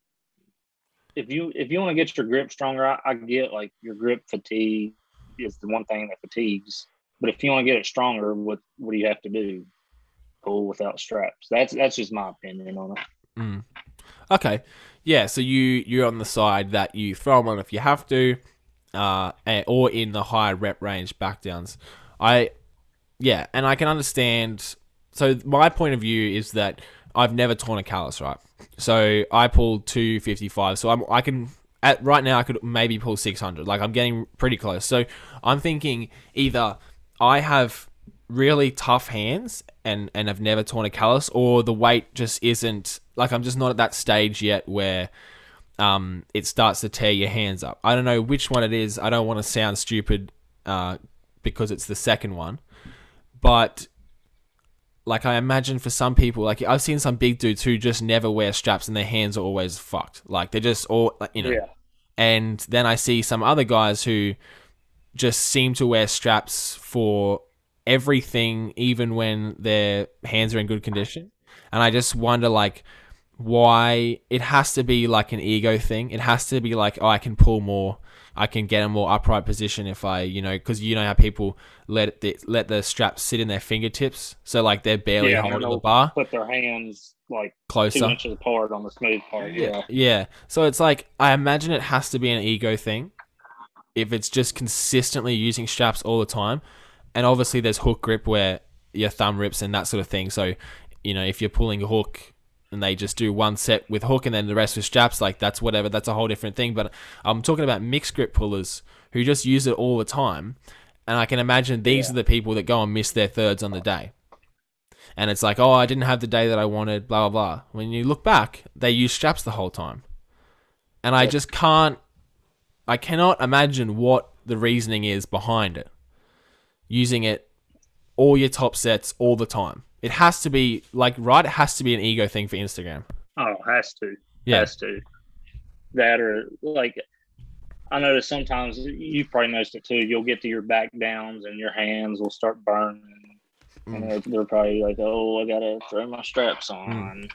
if you if you want to get your grip stronger, I, I get like your grip fatigue is the one thing that fatigues. But if you want to get it stronger, what what do you have to do? Pull without straps. That's that's just my opinion on it. Mm. Okay, yeah. So you you're on the side that you throw them on if you have to, uh, or in the high rep range back downs. I, yeah, and I can understand. So my point of view is that I've never torn a callus, right? So I pulled two fifty five. So I'm I can at right now I could maybe pull six hundred. Like I'm getting pretty close. So I'm thinking either I have really tough hands and and have never torn a callus, or the weight just isn't like I'm just not at that stage yet where um, it starts to tear your hands up. I don't know which one it is. I don't want to sound stupid uh, because it's the second one, but like I imagine for some people, like I've seen some big dudes who just never wear straps and their hands are always fucked. Like they're just all you know. Yeah. And then I see some other guys who just seem to wear straps for everything, even when their hands are in good condition. And I just wonder, like, why it has to be like an ego thing. It has to be like, oh, I can pull more. I can get a more upright position if I, you know, because you know how people let the let the straps sit in their fingertips, so like they're barely Yeah, holding the bar Put their hands like closer, two closer. inches apart on the smooth part. Yeah. Yeah. So it's like I imagine it has to be an ego thing. If it's just consistently using straps all the time, and obviously there's hook grip where your thumb rips and that sort of thing. So, you know, if you're pulling a hook and they just do one set with hook and then the rest with straps, like that's whatever. That's a whole different thing. But I'm talking about mixed grip pullers who just use it all the time, and I can imagine these Yeah. are the people that go and miss their thirds on the day. And it's like, oh, I didn't have the day that I wanted, blah, blah, blah. When you look back, they use straps the whole time. And I just can't, I cannot imagine what the reasoning is behind it. Using it all your top sets all the time. It has to be, like, right? It has to be an ego thing for Instagram. Oh, has to. Yeah. Has to. That or like I notice sometimes you've probably noticed it too. You'll get to your back downs and your hands will start burning. And Mm. they're, they're probably like, "Oh, I gotta throw my straps on."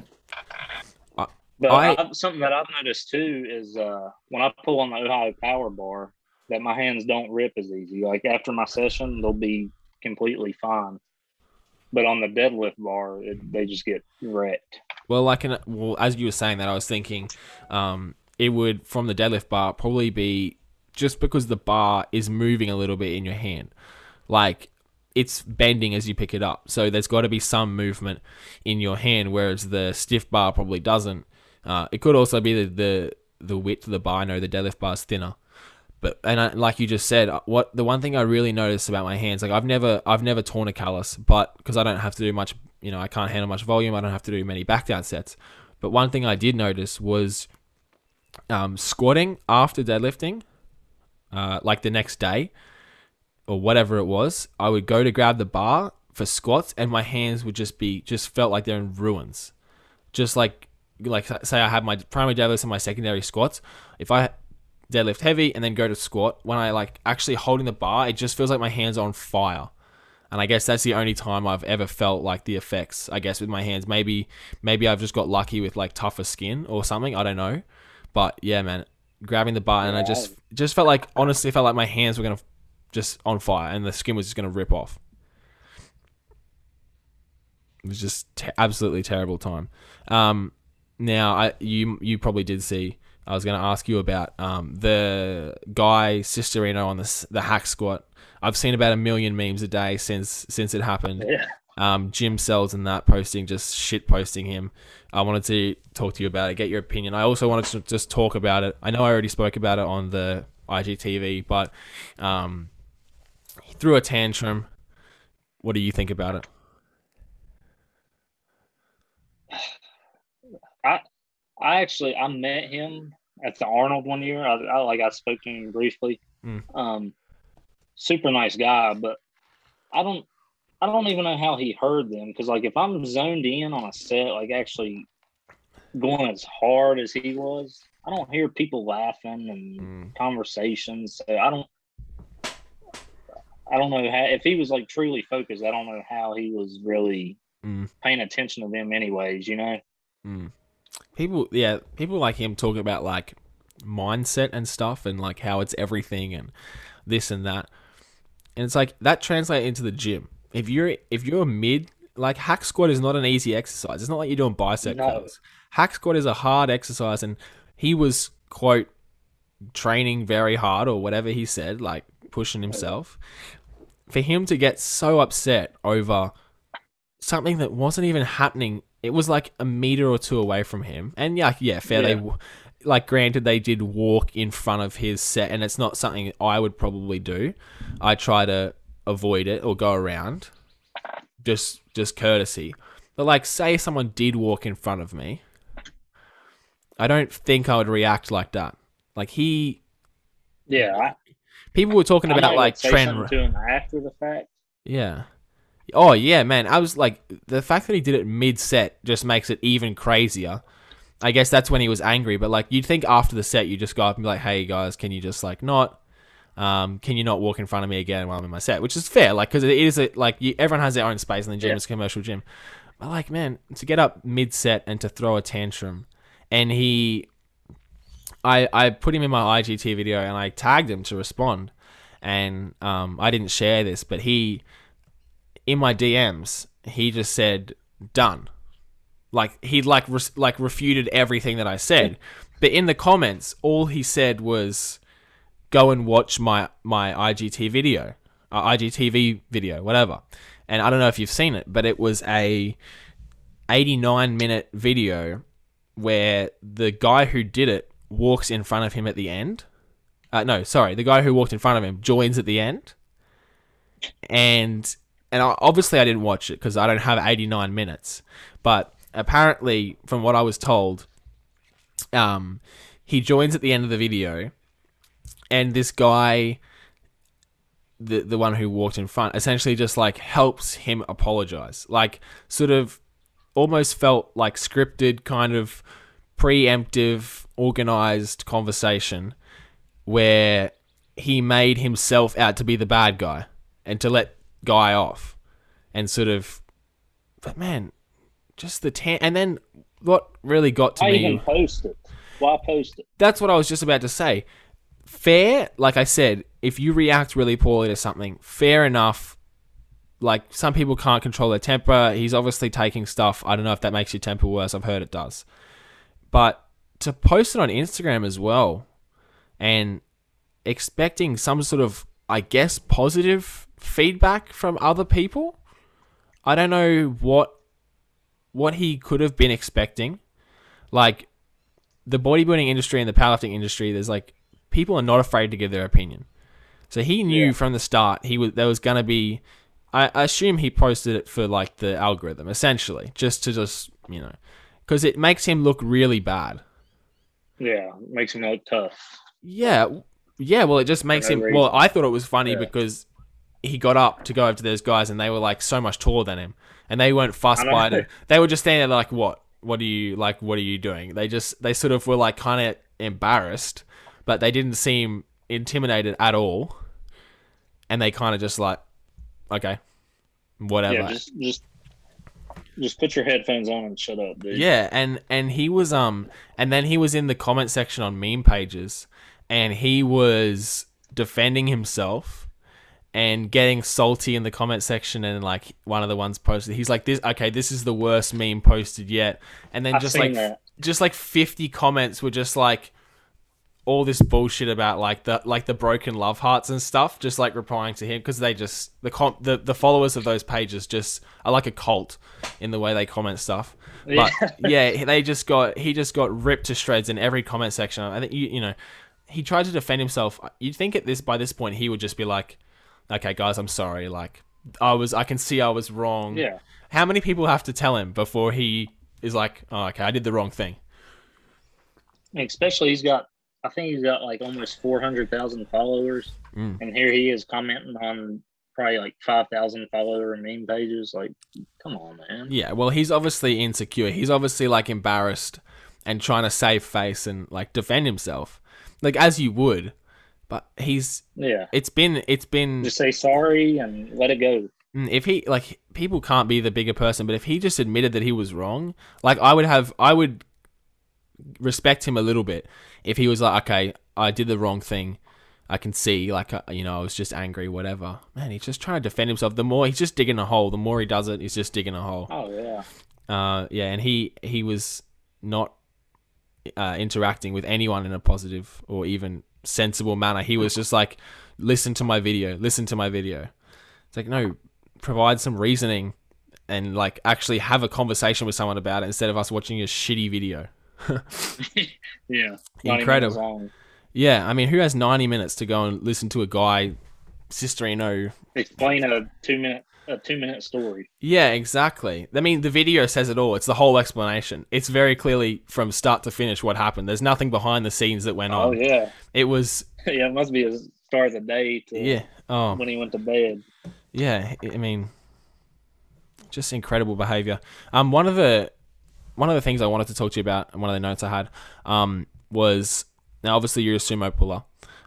I- but I- I, something that I've noticed too is uh, when I pull on the Ohio Power Bar, that my hands don't rip as easy. Like after my session, they'll be completely fine. But on the deadlift bar, it, they just get wrecked. Well, like, an, well, as you were saying that, I was thinking, um, it would from the deadlift bar probably be just because the bar is moving a little bit in your hand, like it's bending as you pick it up. So there's got to be some movement in your hand, whereas the stiff bar probably doesn't. Uh, it could also be the, the the width of the bar. I know the deadlift bar is thinner, but and I, like you just said, uh, what the one thing I really noticed about my hands, like I've never I've never torn a callus, but because I don't have to do much, you know, I can't handle much volume. I don't have to do many back down sets. But one thing I did notice was um, squatting after deadlifting, uh, like the next day or whatever it was. I would go to grab the bar for squats, and my hands would just be just felt like they're in ruins. Just like like say I have my primary deadlifts and my secondary squats. If I deadlift heavy and then go to squat, when I like actually holding the bar, it just feels like my hands are on fire. And I guess that's the only time I've ever felt like the effects. I guess with my hands, maybe maybe I've just got lucky with like tougher skin or something. I don't know, but yeah, man, grabbing the bar and I just just felt like honestly felt like my hands were gonna just on fire and the skin was just gonna rip off. It was just te- absolutely terrible time. Um, now I you you probably did see. I was going to ask you about um, the guy Sisterino on the the hack squat. I've seen about a million memes a day since since it happened. Yeah. Um, Jim Cells and that posting just shit posting him. I wanted to talk to you about it, get your opinion. I also wanted to just talk about it. I know I already spoke about it on the IGTV, but um, he threw a tantrum. What do you think about it? I actually I met him at the Arnold one year. I, I like I spoke to him briefly. Mm. Um, super nice guy, but I don't I don't even know how he heard them because like if I'm zoned in on a set, like actually going as hard as he was, I don't hear people laughing and Mm. conversations. So I don't. I don't know how if he was like truly focused. I don't know how he was really Mm. paying attention to them, anyways. You know. Mm. People, yeah, people like him talk about like mindset and stuff, and like how it's everything and this and that, and it's like that translates into the gym. If you're if you're mid, like hack squat is not an easy exercise. It's not like you're doing bicep No. curls. Hack squat is a hard exercise, and he was quote training very hard or whatever he said, like pushing himself. For him to get so upset over something that wasn't even happening. It was like a meter or two away from him, and yeah, yeah, fair. They Yeah. w- like granted they did walk in front of his set, and it's not something I would probably do. I try to avoid it or go around, just just courtesy. But like, say someone did walk in front of me, I don't think I would react like that. Like he, Yeah, I, people were talking about like trend. to after the fact. Yeah. Oh yeah, man. I was like, the fact that he did it mid set just makes it even crazier. I guess that's when he was angry, but like you'd think after the set you just go up and be like, "Hey guys, can you just like not, um, can you not walk in front of me again while I'm in my set?" Which is fair, like because it is a, like you, everyone has their own space in the gym. Yeah. It's a commercial gym, but like man, to get up mid set and to throw a tantrum, and he, I I put him in my IGT video and I tagged him to respond, and um I didn't share this, but he in my DMs, he just said done. Like he like res- like refuted everything that I said. But in the comments, all he said was go and watch my my IGT video, uh, IGTV video, whatever. And I don't know if you've seen it, but it was a 89 minute video where the guy who did it walks in front of him at the end. Uh, no, sorry, the guy who walked in front of him joins at the end. And and obviously I didn't watch it because I don't have 89 minutes. But apparently, from what I was told, um, he joins at the end of the video, and this guy, the the one who walked in front, essentially just like helps him apologize, like sort of almost felt like scripted, kind of preemptive, organized conversation where he made himself out to be the bad guy and to let guy off and sort of but man just the tan and then what really got to me I me even post it. Why post it? that's what I was just about to say. Fair, like I said, if you react really poorly to something, fair enough. Like some people can't control their temper. He's obviously taking stuff. I don't know if that makes your temper worse. I've heard it does. But to post it on Instagram as well and expecting some sort of, I guess, positive feedback from other people, I don't know what what he could have been expecting. Like the bodybuilding industry and the powerlifting industry, there's like people are not afraid to give their opinion. So he knew Yeah. from the start he was there was gonna be. I, I assume he posted it for like the algorithm, essentially, just to just you know, because it makes him look really bad. Yeah, makes him look tough. Yeah, yeah. Well, it just makes no him. reason. Well, I thought it was funny Yeah. because he got up to go over to those guys, and they were like so much taller than him, and they weren't fussed know. by it. They were just standing there like, "What? What are you like? What are you doing?" They just they sort of were like kind of embarrassed, but they didn't seem intimidated at all, and they kind of just like, okay, whatever. Yeah, just just just put your headphones on and shut up, dude. Yeah, and and he was um and then he was in the comment section on meme pages and he was defending himself and getting salty in the comment section and like one of the ones posted. He's like this okay this is the worst meme posted yet. And then I've just like that. just like 50 comments were just like all this bullshit about like the like the broken love hearts and stuff just like replying to him because they just the com- the the followers of those pages just are like a cult in the way they comment stuff. But yeah they just got he just got ripped to shreds in every comment section. I think you you know he tried to defend himself you'd think at this by this point he would just be like okay guys i'm sorry like i was i can see i was wrong Yeah. how many people have to tell him before he is like oh okay i did the wrong thing especially he's got I think he's got like almost four hundred thousand followers. Mm. And here he is commenting on probably like five thousand follower meme pages. Like, come on, man. Yeah, well, he's obviously insecure. He's obviously like embarrassed and trying to save face and like defend himself, like as you would. But he's Yeah. it's been it's been Just say sorry and let it go. Mm, if he like people can't be the bigger person, but if he just admitted that he was wrong, like I would have I would respect him a little bit if he was like, okay, I did the wrong thing. I can see, like, uh, you know, I was just angry, whatever. Man, he's just trying to defend himself. The more he's just digging a hole, the more he does it, he's just digging a hole. Oh yeah. Uh, yeah, and he he was not uh, interacting with anyone in a positive or even sensible manner. He was just like, listen to my video, listen to my video. It's like no, provide some reasoning and like actually have a conversation with someone about it instead of us watching a shitty video. Yeah. Incredible. Yeah, I mean, who has ninety minutes to go and listen to a guy sisterino. Explain a two minute a two minute story. Yeah, exactly. I mean, the video says it all. It's the whole explanation. It's very clearly from start to finish what happened. There's nothing behind the scenes that went Oh on. Oh yeah, It was yeah. It must be as start of the day to yeah. Oh, when he went to bed. yeah. I mean, just incredible behavior. Um, one of the one of the things I wanted to talk to you about, and one of the notes I had, um, was now obviously you're a sumo puller.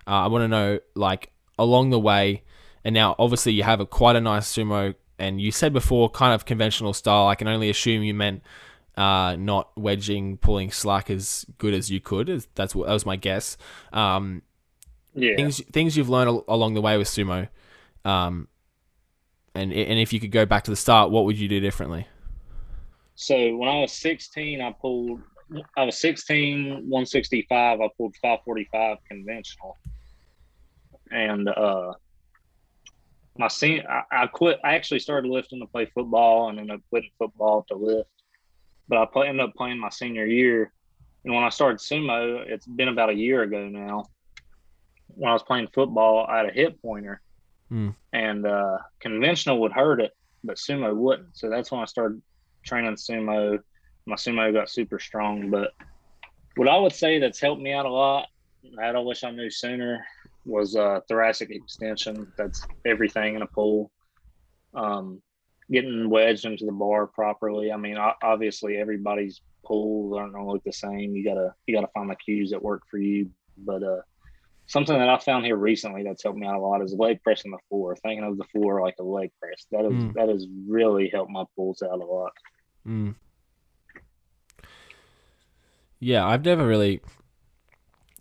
Uh, I want to know like along the way, and now obviously you have a quite a nice sumo, and you said before kind of conventional style. I can only assume you meant uh, not wedging, pulling slack as good as you could. That's what that was my guess. Um, Yeah. things things you've learned al- along the way with sumo, um, and and if you could go back to the start, what would you do differently? So when I was 16, I pulled. I was 16, 165. I pulled 545 conventional, and uh, my sen- I, I quit. I actually started lifting to play football, and ended up quitting football to lift. But I play, ended up playing my senior year, and when I started sumo, it's been about a year ago now. When I was playing football, I had a hip pointer, Hmm. and uh, conventional would hurt it, but sumo wouldn't. So that's when I started training sumo. My sumo got super strong. But what I would say that's helped me out a lot, that I wish I knew sooner, was uh, thoracic extension. That's everything in a pull. Um, getting wedged into the bar properly. I mean, obviously everybody's pulls aren't gonna look the same. You gotta you gotta find the cues that work for you. But uh, something that I found here recently that's helped me out a lot is leg pressing the floor. Thinking of the floor like a leg press. That is Mm. that has really helped my pulls out a lot. Mm. Yeah, I've never really,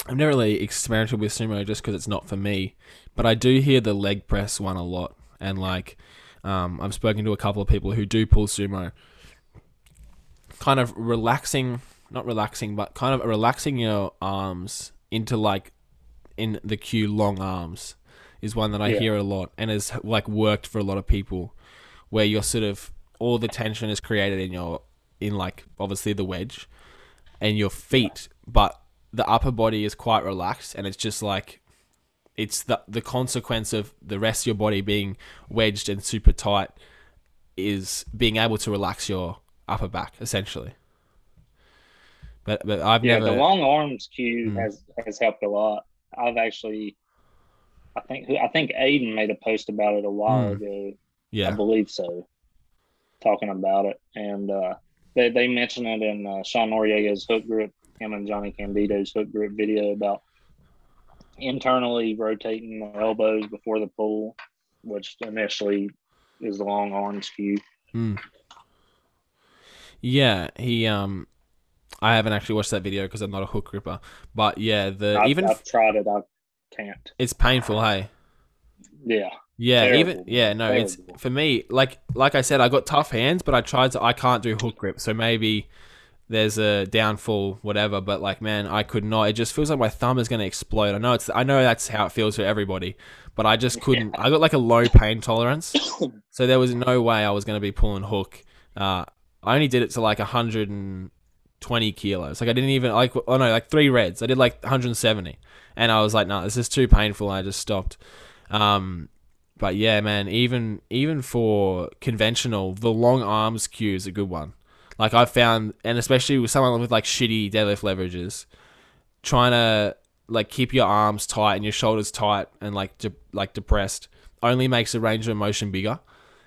I've never really experimented with sumo just because it's not for me. But I do hear the leg press one a lot, and like, um, I've spoken to a couple of people who do pull sumo. Kind of relaxing, not relaxing, but kind of relaxing your arms into like, in the cue long arms, is one that I Yeah. hear a lot, and has like worked for a lot of people, where you're sort of all the tension is created in your in like obviously the wedge and your feet, but the upper body is quite relaxed, and it's just like it's the the consequence of the rest of your body being wedged and super tight is being able to relax your upper back essentially. But but I've Yeah, never the long arms cue Mm. has has helped a lot. I've actually, I think I think Aiden made a post about it a while Mm. ago. Yeah, I believe so, talking about it, and uh, they they mentioned it in uh, Sean Noriega's hook grip, him and Johnny Candito's hook grip video about internally rotating the elbows before the pull, which initially is the long arms cue. Mm. Yeah, he um I haven't actually watched that video because I'm not a hook gripper. But yeah, the I've, even I've tried it, I can't. it's painful, hey. Yeah, Yeah, Terrible, even yeah, no, it's for me. Like like I said, I got tough hands, but I tried to. I can't do hook grip, so maybe there's a downfall, whatever. But like, man, I could not. It just feels like my thumb is gonna explode. I know it's. I know that's how it feels for everybody, but I just couldn't. I got like a low pain tolerance, so there was no way I was gonna be pulling hook. Uh, I only did it to like 120 kilos. Like I didn't even like. Oh no, like three reds. I did like 170, and I was like, no, this is too painful. I just stopped. Um, but yeah, man, even even for conventional, the long arms cue is a good one. Like I found, and especially with someone with like shitty deadlift leverages, trying to like keep your arms tight and your shoulders tight and like de- like depressed only makes the range of motion bigger.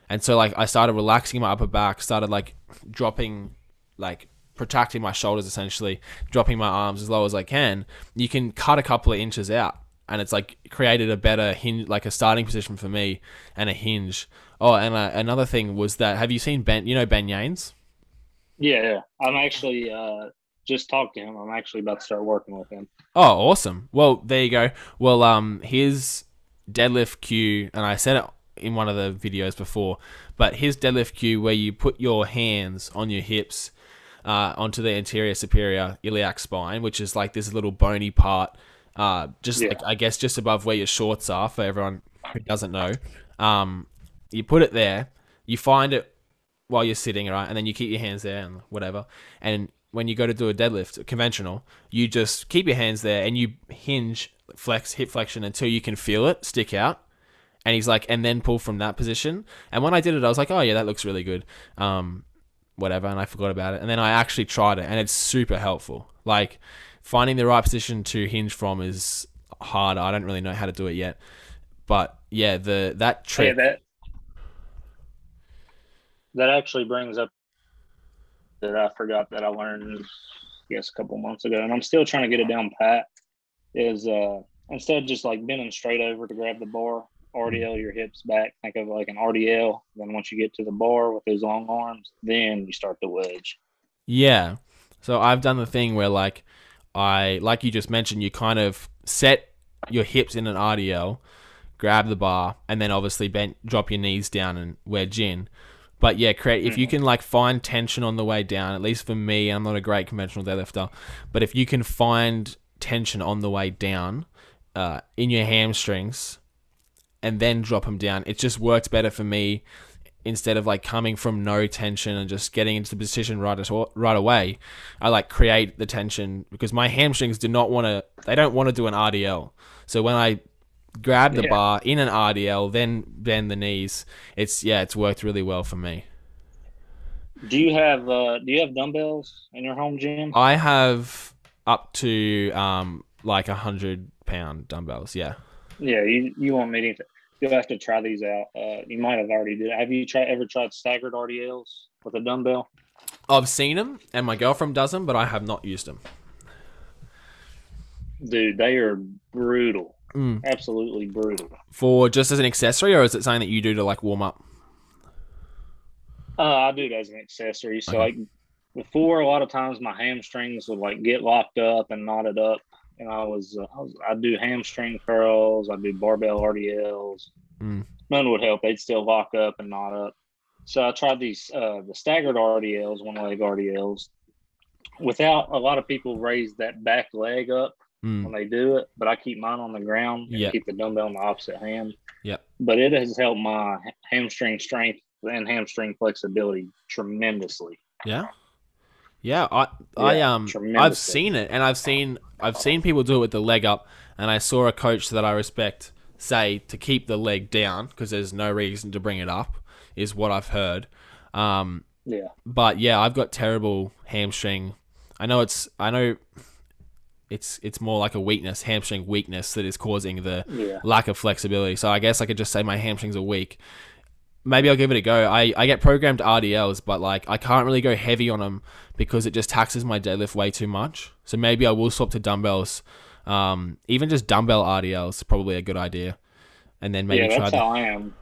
And so like I started relaxing my upper back, started like dropping, like protracting my shoulders essentially, dropping my arms as low as I can. You can cut a couple of inches out, and it's like created a better hinge, like a starting position for me and a hinge. Oh, and uh, another thing was that have you seen Ben? You know Ben Yanes? Yeah, yeah. I'm actually uh just talked to him. I'm actually about to start working with him. Oh, awesome. Well, there you go. Well, um, his deadlift cue, and I said it in one of the videos before, but his deadlift cue where you put your hands on your hips uh, onto the anterior superior iliac spine, which is like this little bony part, uh, just Yeah. like I guess just above where your shorts are for everyone who doesn't know. Um, you put it there, you find it while you're sitting, right? And then you keep your hands there and whatever. And when you go to do a deadlift, conventional, you just keep your hands there and you hinge, flex, hip flexion until you can feel it stick out. And he's like, and then pull from that position. And when I did it, I was like, oh yeah, that looks really good. Um, whatever, and I forgot about it. And then I actually tried it, and it's super helpful. Like finding the right position to hinge from is hard. I don't really know how to do it yet, but yeah, the that Yeah, trick. that that actually brings up that I forgot that I learned, I guess, a couple months ago, and I'm still trying to get it down pat. Is uh instead of just like bending straight over to grab the bar, RDL your hips back. Think of like an RDL. Then once you get to the bar with those long arms, then you start the wedge. Yeah. So I've done the thing where like I like you just mentioned, you kind of set your hips in an RDL, grab the bar, and then obviously bent drop your knees down and wedge in. But yeah, create if you can like find tension on the way down, at least for me, I'm not a great conventional deadlifter, but if you can find tension on the way down uh, in your hamstrings and then drop them down, it just works better for me instead of like coming from no tension and just getting into the position right as, right away. I like create the tension because my hamstrings do not want to. They don't want to do an RDL. So when I grab the Yeah. bar in an RDL, then bend the knees, it's yeah, it's worked really well for me. Do you have uh do you have dumbbells in your home gym? I have up to um like a hundred pound dumbbells. Yeah. Yeah, you you want me to? You'll have to try these out. Uh, you might have already did. Have you tried ever tried staggered RDLs with a dumbbell? I've seen them, and my girlfriend does them, but I have not used them. Dude, they are brutal. Mm. Absolutely brutal. For just as an accessory, or is it something that you do to like warm up? Uh, I do it as an accessory. So Okay. like before, a lot of times my hamstrings would like get locked up and knotted up, and I was, uh, I was I do hamstring curls. I do barbell RDLs. Mm. None would help. They'd still lock up and knot up. So I tried these uh, the staggered RDLs, one leg RDLs. Without a lot of people raise that back leg up Mm. when they do it, but I keep mine on the ground and Yep. keep the dumbbell in the opposite hand. Yep. But it has helped my hamstring strength and hamstring flexibility tremendously. Yeah. Yeah, I I Yeah, um I've seen it and I've seen I've seen people do it with the leg up and I saw a coach that I respect say to keep the leg down because there's no reason to bring it up is what I've heard. Um Yeah. but yeah, I've got terrible hamstring. I know it's I know it's it's more like a weakness, hamstring weakness that is causing the Yeah. lack of flexibility. So I guess I could just say my hamstrings are weak. Maybe I'll give it a go. I, I get programmed RDLs, but like I can't really go heavy on them because it just taxes my deadlift way too much. So maybe I will swap to dumbbells. Um, even just dumbbell RDLs probably a good idea. And then maybe yeah, that's the, how I am.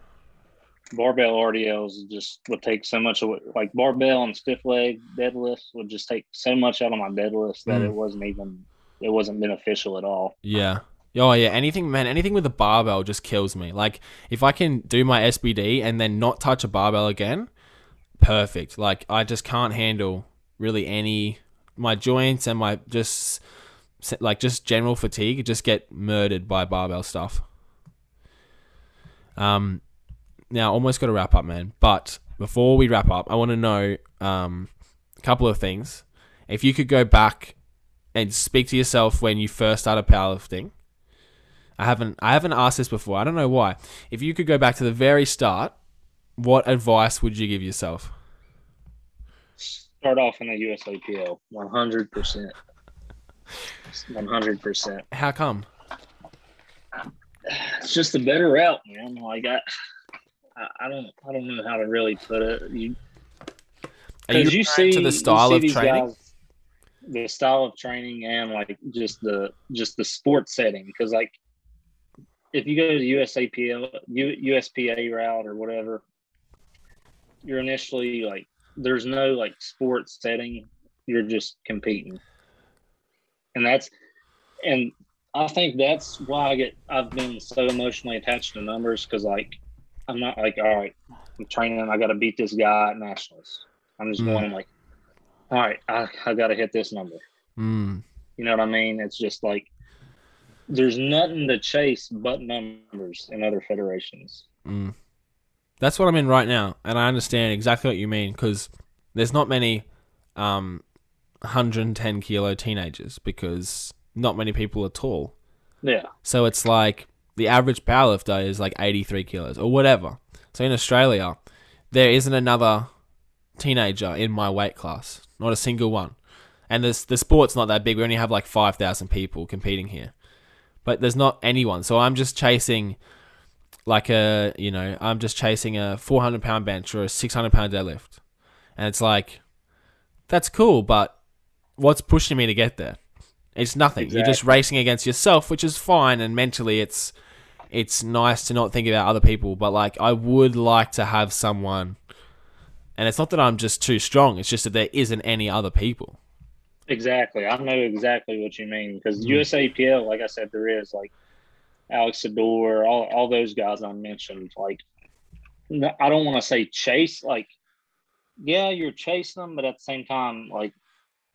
Barbell RDLs just would take so much away. Like barbell and stiff leg deadlifts would just take so much out of my deadlifts that Mm. it wasn't even it wasn't beneficial at all. Yeah. Oh yeah, anything man, anything with a barbell just kills me. Like if I can do my SBD and then not touch a barbell again, perfect. Like I just can't handle really any my joints and my just like just general fatigue just get murdered by barbell stuff. Um now almost got to wrap up, man. But before we wrap up, I want to know um a couple of things. If you could go back and speak to yourself when you first started powerlifting. I haven't I haven't asked this before. I don't know why. If you could go back to the very start, what advice would you give yourself? Start off in the USAPL, one hundred percent, one hundred percent. How come? It's just a better route, man. Like I, I, I don't, I don't know how to really put it. You, Are you, you, see to the style of training? guys- the style of training, and like just the just the sports setting. Because like, if you go to the USAPL, USPA route or whatever, you're initially like there's no like sports setting. You're just competing, and that's and I think that's why I get I've been so emotionally attached to numbers because like I'm not like all right, I'm training. I got to beat this guy at nationals. I'm just Mm. going like, all right, I, I got to hit this number. Mm, You know what I mean? It's just like there's nothing to chase but numbers in other federations. mm. That's what I'm in right now, and I understand exactly what you mean because there's not many um, 110 kilo teenagers because not many people are tall. Yeah, So it's like the average powerlifter is like 83 kilos or whatever. So in Australia, there isn't another teenager in my weight class, not a single one. And this the sport's not that big. We only have like 5,000 people competing here. But there's not anyone. So I'm just chasing like a, you know, I'm just chasing a 400 pound bench or a 600 pound deadlift. And it's like, that's cool, but what's pushing me to get there? It's nothing. You're just racing against yourself, which is fine. And mentally, it's it's nice to not think about other people. But like, I would like to have someone. And it's not that I'm just too strong. It's just that there isn't any other people. Exactly. I know exactly what you mean because Mm. USAPL, like I said, there is like Alex Sador, all all those guys I mentioned. Like, I don't want to say chase. Like, yeah, you're chasing them, but at the same time, like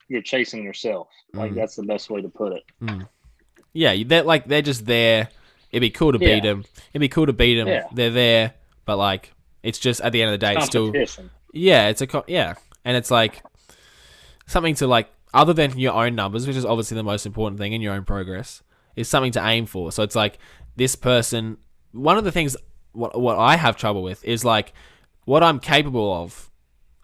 you're chasing yourself. Like Mm. that's the best way to put it. Yeah, you- they're like they're just there. It'd be cool to Yeah. beat them. It'd be cool to beat them. Yeah. They're there, but like it's just at the end of the day, it's still. Yeah, it's a co- yeah, and it's like something to like other than your own numbers, which is obviously the most important thing in your own progress, is something to aim for. So it's like this person. One of the things what what I have trouble with is like what I'm capable of.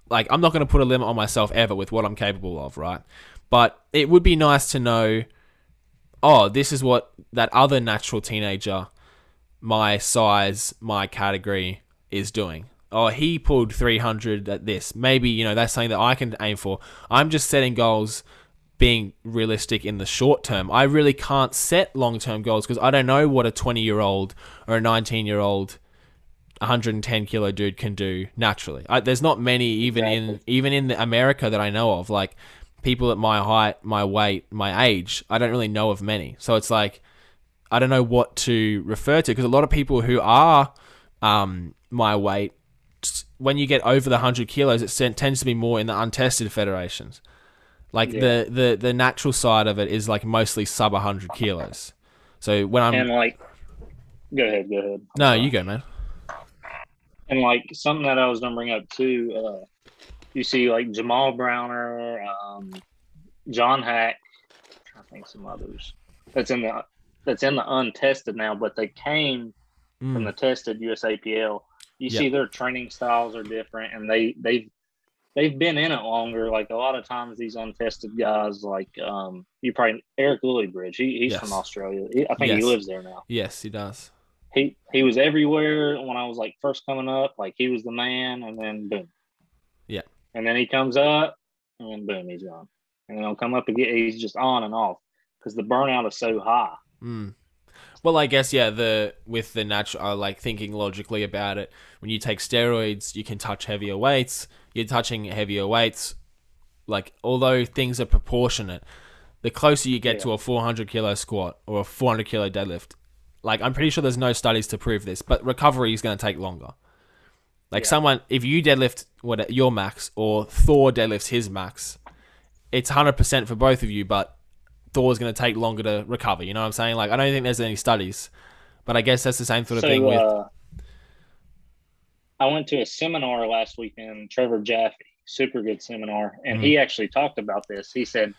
Like I'm not going to put a limit on myself ever with what I'm capable of, right? But it would be nice to know oh, this is what that other natural teenager, my size, my category, is doing. Oh, he pulled 300 at this. Maybe, you know, that's something that I can aim for. I'm just setting goals being realistic in the short term. I really can't set long term goals because I don't know what a 20 year old or a 19 year old 110 kilo dude can do naturally. I, there's not many even in even in America that I know of. Like people at my height, my weight, my age, I don't really know of many. So it's like I don't know what to refer to because a lot of people who are um, my weight, when you get over the hundred kilos, it tends to be more in the untested federations. Like Yeah. the, the the natural side of it is like mostly sub hundred kilos. So when I'm and like, go ahead, go ahead. no, you go, man. And like something that I was gonna bring up too, uh, you see like Jamal Browner, um, John Haack, I think some others. That's in the that's in the untested now, but they came from Mm, the tested USAPL. You Yeah. see their training styles are different, and they they've they've been in it longer. Like a lot of times, these untested guys, like um, you probably Eric Lilliebridge, he, he's Yes. from Australia. He, I think Yes. he lives there now yes, he does. he he was everywhere when I was like first coming up. Like he was the man, and then boom. Yeah. And then he comes up, and then boom, he's gone. And then he'll come up again. He's just on and off because the burnout is so high. Mm. Well, I guess yeah. The with the natural, uh, like thinking logically about it, when you take steroids, you can touch heavier weights. You're touching heavier weights. Like although things are proportionate, the closer you get Yeah. to a 400 kilo squat or a 400 kilo deadlift, like I'm pretty sure there's no studies to prove this, but recovery is going to take longer. Like Yeah. someone, if you deadlift what your max or Thor deadlifts his max, it's 100% for both of you, but Thor's going to take longer to recover. You know what I'm saying? Like, I don't think there's any studies, but I guess that's the same sort of so thing with. uh, I went to a seminar last weekend. Trevor Jaffe, super good seminar, and Mm. he actually talked about this. He said,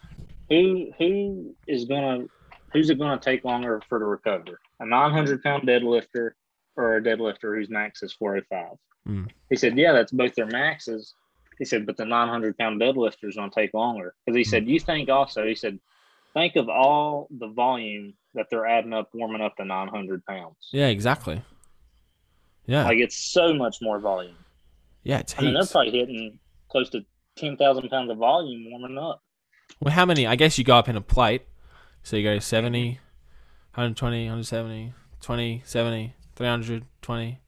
"Who who is gonna who's it gonna take longer for to recover? A 900 pound deadlifter or a deadlifter whose max is 405?" Mm. He said, "Yeah, that's both their maxes." He said, "But the 900 pound deadlifter is gonna take longer because he said you think also." He said, "Think of all the volume that they're adding up warming up to 900 pounds." Yeah, exactly. Yeah, Like it's so much more volume. yeah, it's I mean, they're probably hitting close to ten thousand pounds of volume warming up. Well, how many? I guess you go up in a plate. So you go 70, 120, 170, 20, 70, 300, 20.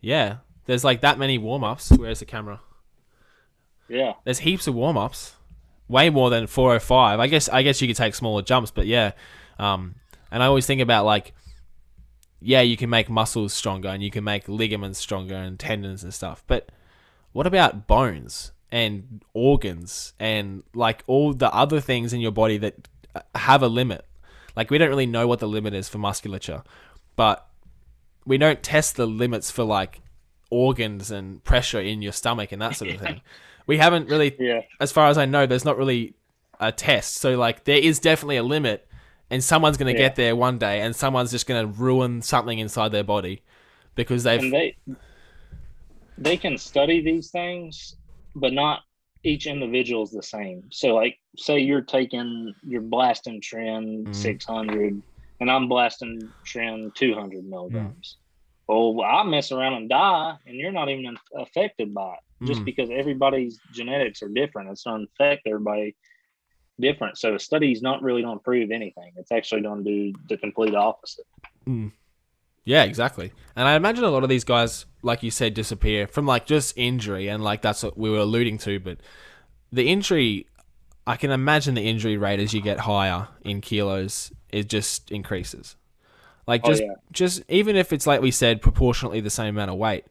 Yeah, there's like that many warm ups. Where's the camera? Yeah, There's heaps of warm ups. Way more than 405. I guess I guess you could take smaller jumps, but yeah. Um, and I always think about like, yeah, you can make muscles stronger and you can make ligaments stronger and tendons and stuff. But what about bones and organs and like all the other things in your body that uh, have a limit? Like we don't really know what the limit is for musculature, but we don't test the limits for like organs and pressure in your stomach and that sort of thing. We haven't really yeah, as far as I know, there's not really a test. So like there is definitely a limit, and someone's going to Yeah. get there one day, and someone's just going to ruin something inside their body because they've and they they can study these things, but not each individual is the same. So, like, say you're taking you're blasting tren Mhm. 600, and I'm blasting tren 200 milligrams. Well, I mess around and die, and you're not even affected by it, just Mm. because everybody's genetics are different. It's going to affect everybody different. So, a study is not really going to prove anything. It's actually going to do the complete opposite. Yeah, exactly. And I imagine a lot of these guys, like you said, disappear from like just injury, and like that's what we were alluding to. But the injury, I can imagine the injury rate as you get higher in kilos, it just increases. Like Oh, just, yeah. just even if it's like we said, proportionately the same amount of weight,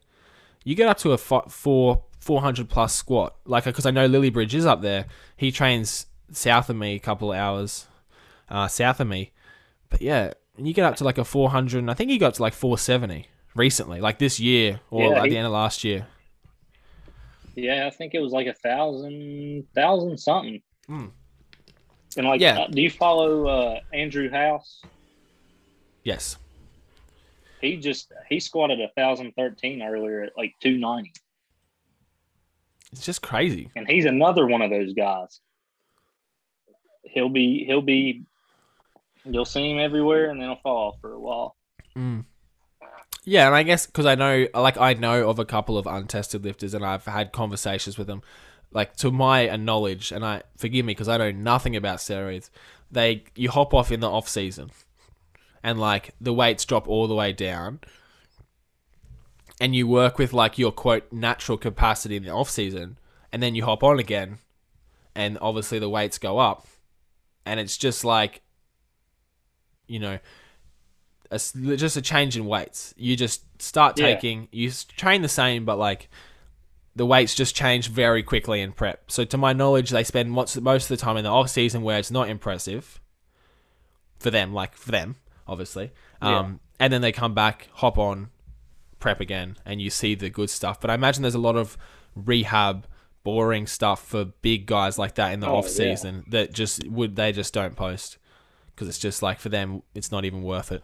you get up to a four four hundred plus squat. Like because I know Lilliebridge is up there. He trains south of me, a couple of hours uh, south of me. But yeah, you get up to like a 400, and I think he got to like 470 recently, like this year or Yeah, at he- the end of last year. Yeah, I think it was like a thousand, thousand something. Mm. And like, Yeah. uh, do you follow uh, Andrew Hause? Yes. He just he squatted a thousand thirteen earlier at like two ninety, It's just crazy. and he's another one of those guys. He'll be he'll be, you'll see him everywhere, and then he'll fall off for a while. Mm. Yeah, and I guess because I know, like, I know of a couple of untested lifters, and I've had conversations with them. Like to my knowledge, and I forgive me because I know nothing about steroids. They you hop off in the off season, and like the weights drop all the way down, and you work with like your quote natural capacity in the off season, and then you hop on again, and obviously the weights go up, and it's just like, you know, a just a change in weights. You just start Yeah. taking, you train the same, but like the weights just change very quickly in prep. So to my knowledge, they spend most most of the time in the off season where it's not impressive for them, like for them, obviously. Um, and then they come back, hop on, prep again, and you see the good stuff. But I imagine there's a lot of rehab, boring stuff for big guys like that in the Oh, off season that just would they just don't post because it's just like for them, it's not even worth it.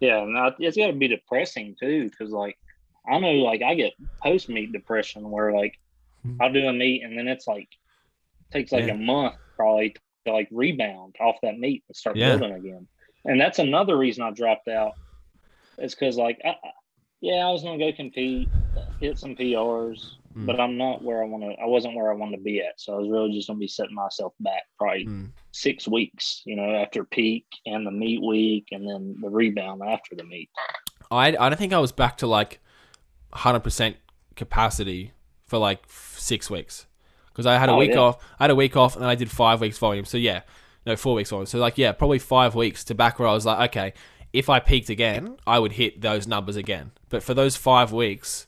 Yeah, and I- it's got to be depressing too, because like I know, like I get post meet depression where like Hmm. I'll do a meet and then it's like takes like Yeah. a month probably to like rebound off that meet and start Yeah. building again. And that's another reason I dropped out. It's because like I, yeah, I was gonna go compete, hit some PRs, Mm. but I'm not where I want to. I wasn't where I wanted to be at, so I was really just gonna be setting myself back probably Mm. six weeks, you know, after peak and the meet week, and then the rebound after the meet. I I don't think I was back to like 100% capacity for like six weeks because I had a Oh, week yeah. off. I had a week off and then I did five weeks volume. So yeah, no, four weeks volume. So like yeah, probably five weeks to back where I was like, okay, if I peaked again, I would hit those numbers again. But for those five weeks,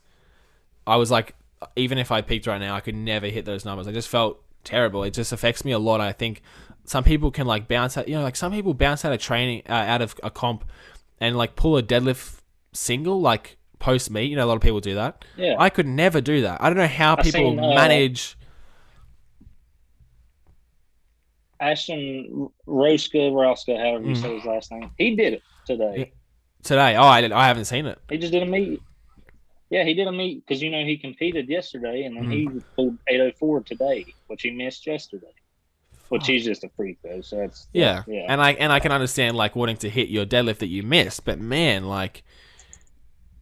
I was like, even if I peaked right now, I could never hit those numbers. I just felt terrible. It just affects me a lot. I think some people can like bounce out, you know, like some people bounce out of training, uh, out of a comp, and like pull a deadlift single like post meet. You know, a lot of people do that. Yeah, I could never do that. I don't know how I people seen, uh, manage. Ashton Rouska, Rouska, however you Mm. say his last name, he did it today. Today, oh, I, I haven't seen it. He just did a meet. Yeah, he did a meet because you know he competed yesterday, and then Mm. he pulled 804 today, which he missed yesterday. Which he's just a freak though, so it's Yeah. yeah. and I and I can understand like wanting to hit your deadlift that you missed, but man, like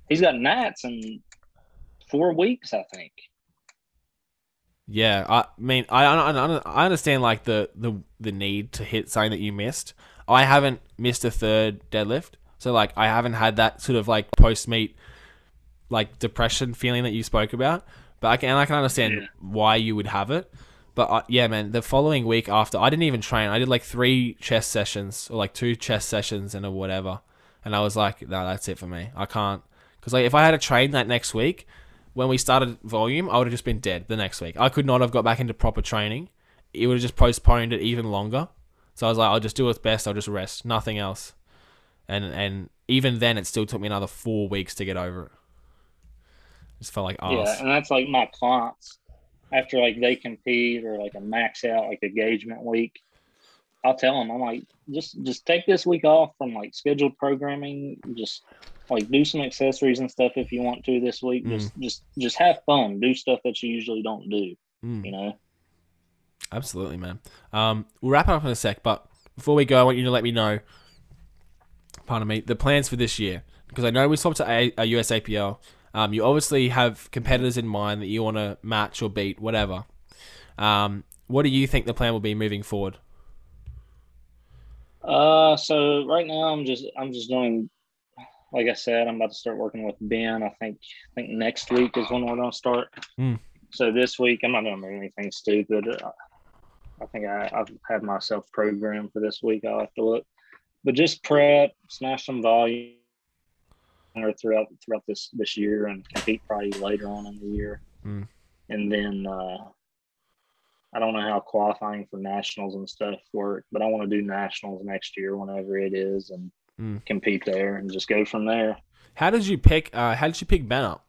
He's got Nats in four weeks, I think. Yeah, I mean, I, I, I understand like the, the the need to hit something that you missed. I haven't missed a third deadlift, so like I haven't had that sort of like post meet like depression feeling that you spoke about. But I can and I can understand Yeah. why you would have it. But I, yeah, man, the following week after, I didn't even train. I did like three chest sessions or like two chest sessions and a whatever, and I was like, no, that's it for me. I can't because like if I had to train that next week, when we started volume, I would have just been dead the next week. I could not have got back into proper training. It would have just postponed it even longer. So I was like, I'll just do what's best. I'll just rest, nothing else. And and even then, it still took me another four weeks to get over it. Just felt like ass. Yeah, and that's like my clients after like they compete or like a max out like engagement week. I'll tell them I'm like just just take this week off from like scheduled programming. Just like do some accessories and stuff if you want to this week. Mm. Just just just have fun. Do stuff that you usually don't do. Mm. You know. Absolutely, man. Um, we'll wrap it up in a sec, but before we go, I want you to let me know, pardon me, the plans for this year. Because I know we swapped to a, a USAPL. Um, you obviously have competitors in mind that you want to match or beat, whatever. Um, what do you think the plan will be moving forward? Uh, so right now I'm just I'm just doing, like I said, I'm about to start working with Ben. I think I think next week is when we're gonna start. Mm. So this week I'm not gonna do anything stupid. Uh, I think I, I've had myself programmed for this week. I'll have to look, but just prep, smash some volume or throughout throughout this this year and compete probably later on in the year, Mm. and then. uh I don't know how qualifying for nationals and stuff work, but I want to do nationals next year whenever it is and Mm. compete there and just go from there. How did you pick? Uh, how did you pick Ben up?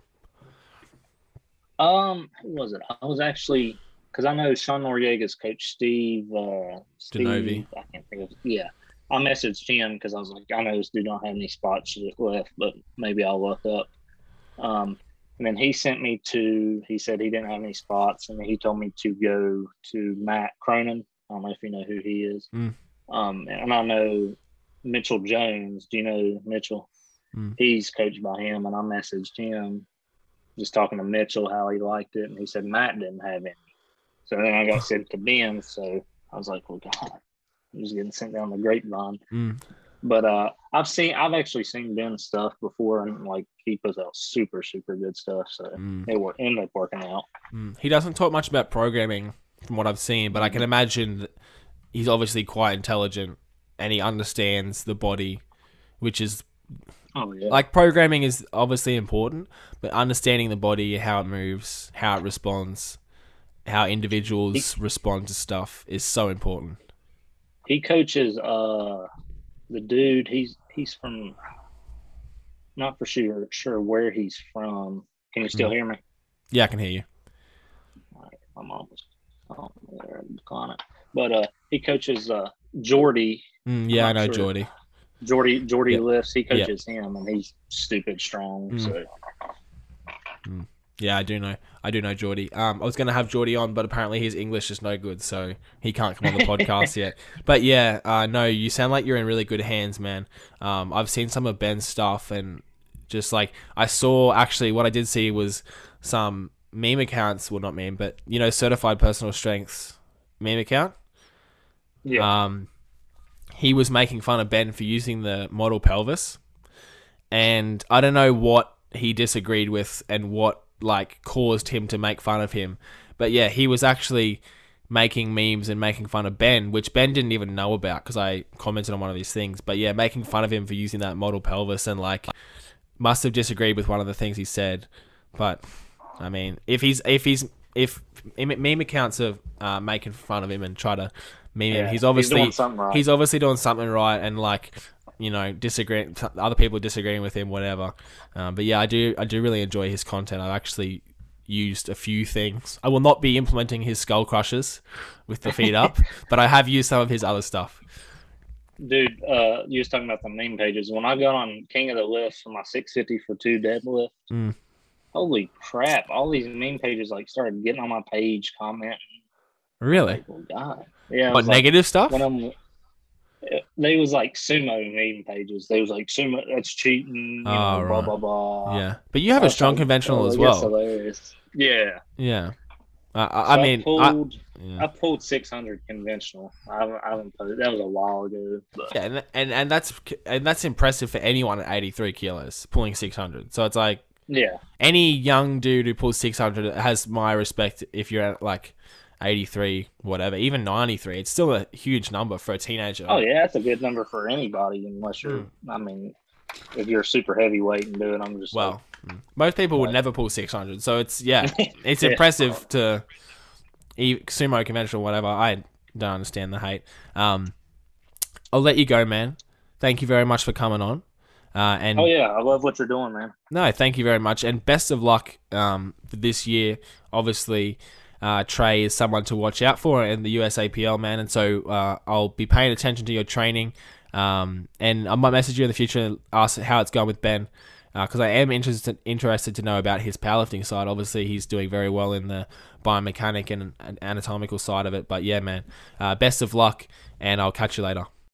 Um, who was it? I was actually because I know Sean Noriega's coach Steve. Uh, Steve Denovi. I can't think of. Yeah, I messaged him because I was like, I know this dude don't have any spots left, but maybe I'll look up. Um, and then he sent me to. He said he didn't have any spots, and he told me to go to Matt Cronin. I don't know if you know who he is. Mm. Um, and I know Mitchell Jones. Do you know Mitchell? Mm. He's coached by him, and I messaged him just talking to Mitchell how he liked it, and he said Matt didn't have any. So then I got sent to Ben. So I was like, well, God, I'm just getting sent down the grapevine. Mm. But uh, I've seen, I've actually seen Ben's stuff before, and like he puts out super, super good stuff. So Mm. it wor- ended up working out. Mm. He doesn't talk much about programming from what I've seen, but I can imagine that he's obviously quite intelligent and he understands the body, which is Oh yeah, like programming is obviously important, but understanding the body, how it moves, how it responds, how individuals respond to stuff is so important. he coaches uh the dude. He's he's from not for sure sure where he's from. Can you still Mm. hear me? Yeah, I can hear you. My mom was oh, there, decline it. But uh, he coaches uh Jordy. Mm, yeah, I know sure. Geordie. Jordy Jordy Yeah. lifts. He coaches him, and he's stupid strong. Mm. So Yeah, I do know. I do know Geordie. Um, I was gonna have Geordie on, but apparently his English is no good, so he can't come on the podcast yet. But yeah, uh, no, you sound like you're in really good hands, man. Um, I've seen some of Ben's stuff, and just like I saw, actually, what I did see was some meme accounts. Well, not meme, but you know, certified personal strengths meme account. yeah, Um, he was making fun of Ben for using the model pelvis, and I don't know what he disagreed with and what like caused him to make fun of him. But yeah, he was actually making memes and making fun of Ben, which Ben didn't even know about because I commented on one of these things. But yeah, making fun of him for using that model pelvis and like must have disagreed with one of the things he said. But I mean, if he's if he's if meme meme accounts are uh, making fun of him and try to meme Yeah, he's obviously doing something right. he's obviously doing something right and like you know disagreeing other people disagreeing with him whatever um, but yeah i do i do really enjoy his content i've actually used a few things i will not be implementing his skull crushers with the feet up but i have used some of his other stuff dude. Uh, you was talking about the meme pages. When I got on King of the List for my 650 for two deadlift, Mm. holy crap! All these meme pages like started getting on my page, commenting. Really well, yeah. what like- negative stuff of them they was like sumo meme pages. They was like sumo that's cheating, you Oh, know, blah right. blah blah. yeah but you have I a strong conventional oh, as well hilarious. Yeah, yeah uh, So I, I mean I, pulled, yeah. I pulled six hundred conventional. I haven't, I haven't put it. That was a while ago. But Yeah, and, and and that's and that's impressive for anyone at 83 kilos pulling 600 so it's like yeah, any young dude who pulls 600 has my respect if you're at like 83 whatever even 93 it's still a huge number for a teenager oh yeah, that's a good number for anybody. Unless you're, Hmm. I mean, if you're super heavyweight and do it, I'm just well mm. most people would never pull 600 so it's yeah it's Yeah. impressive to sumo conventional whatever i don't understand the hate um i'll let you go man thank you very much for coming on uh, and oh yeah, I love what you're doing, man. No, thank you very much, and best of luck um, for this year. Obviously, uh, Trey is someone to watch out for in the USAPL, man. And so uh, I'll be paying attention to your training. Um, and I might message you in the future and ask how it's going with Ben because uh, I am interested interested to know about his powerlifting side. Obviously, he's doing very well in the biomechanic and, and anatomical side of it. But yeah, man, uh, best of luck, and I'll catch you later.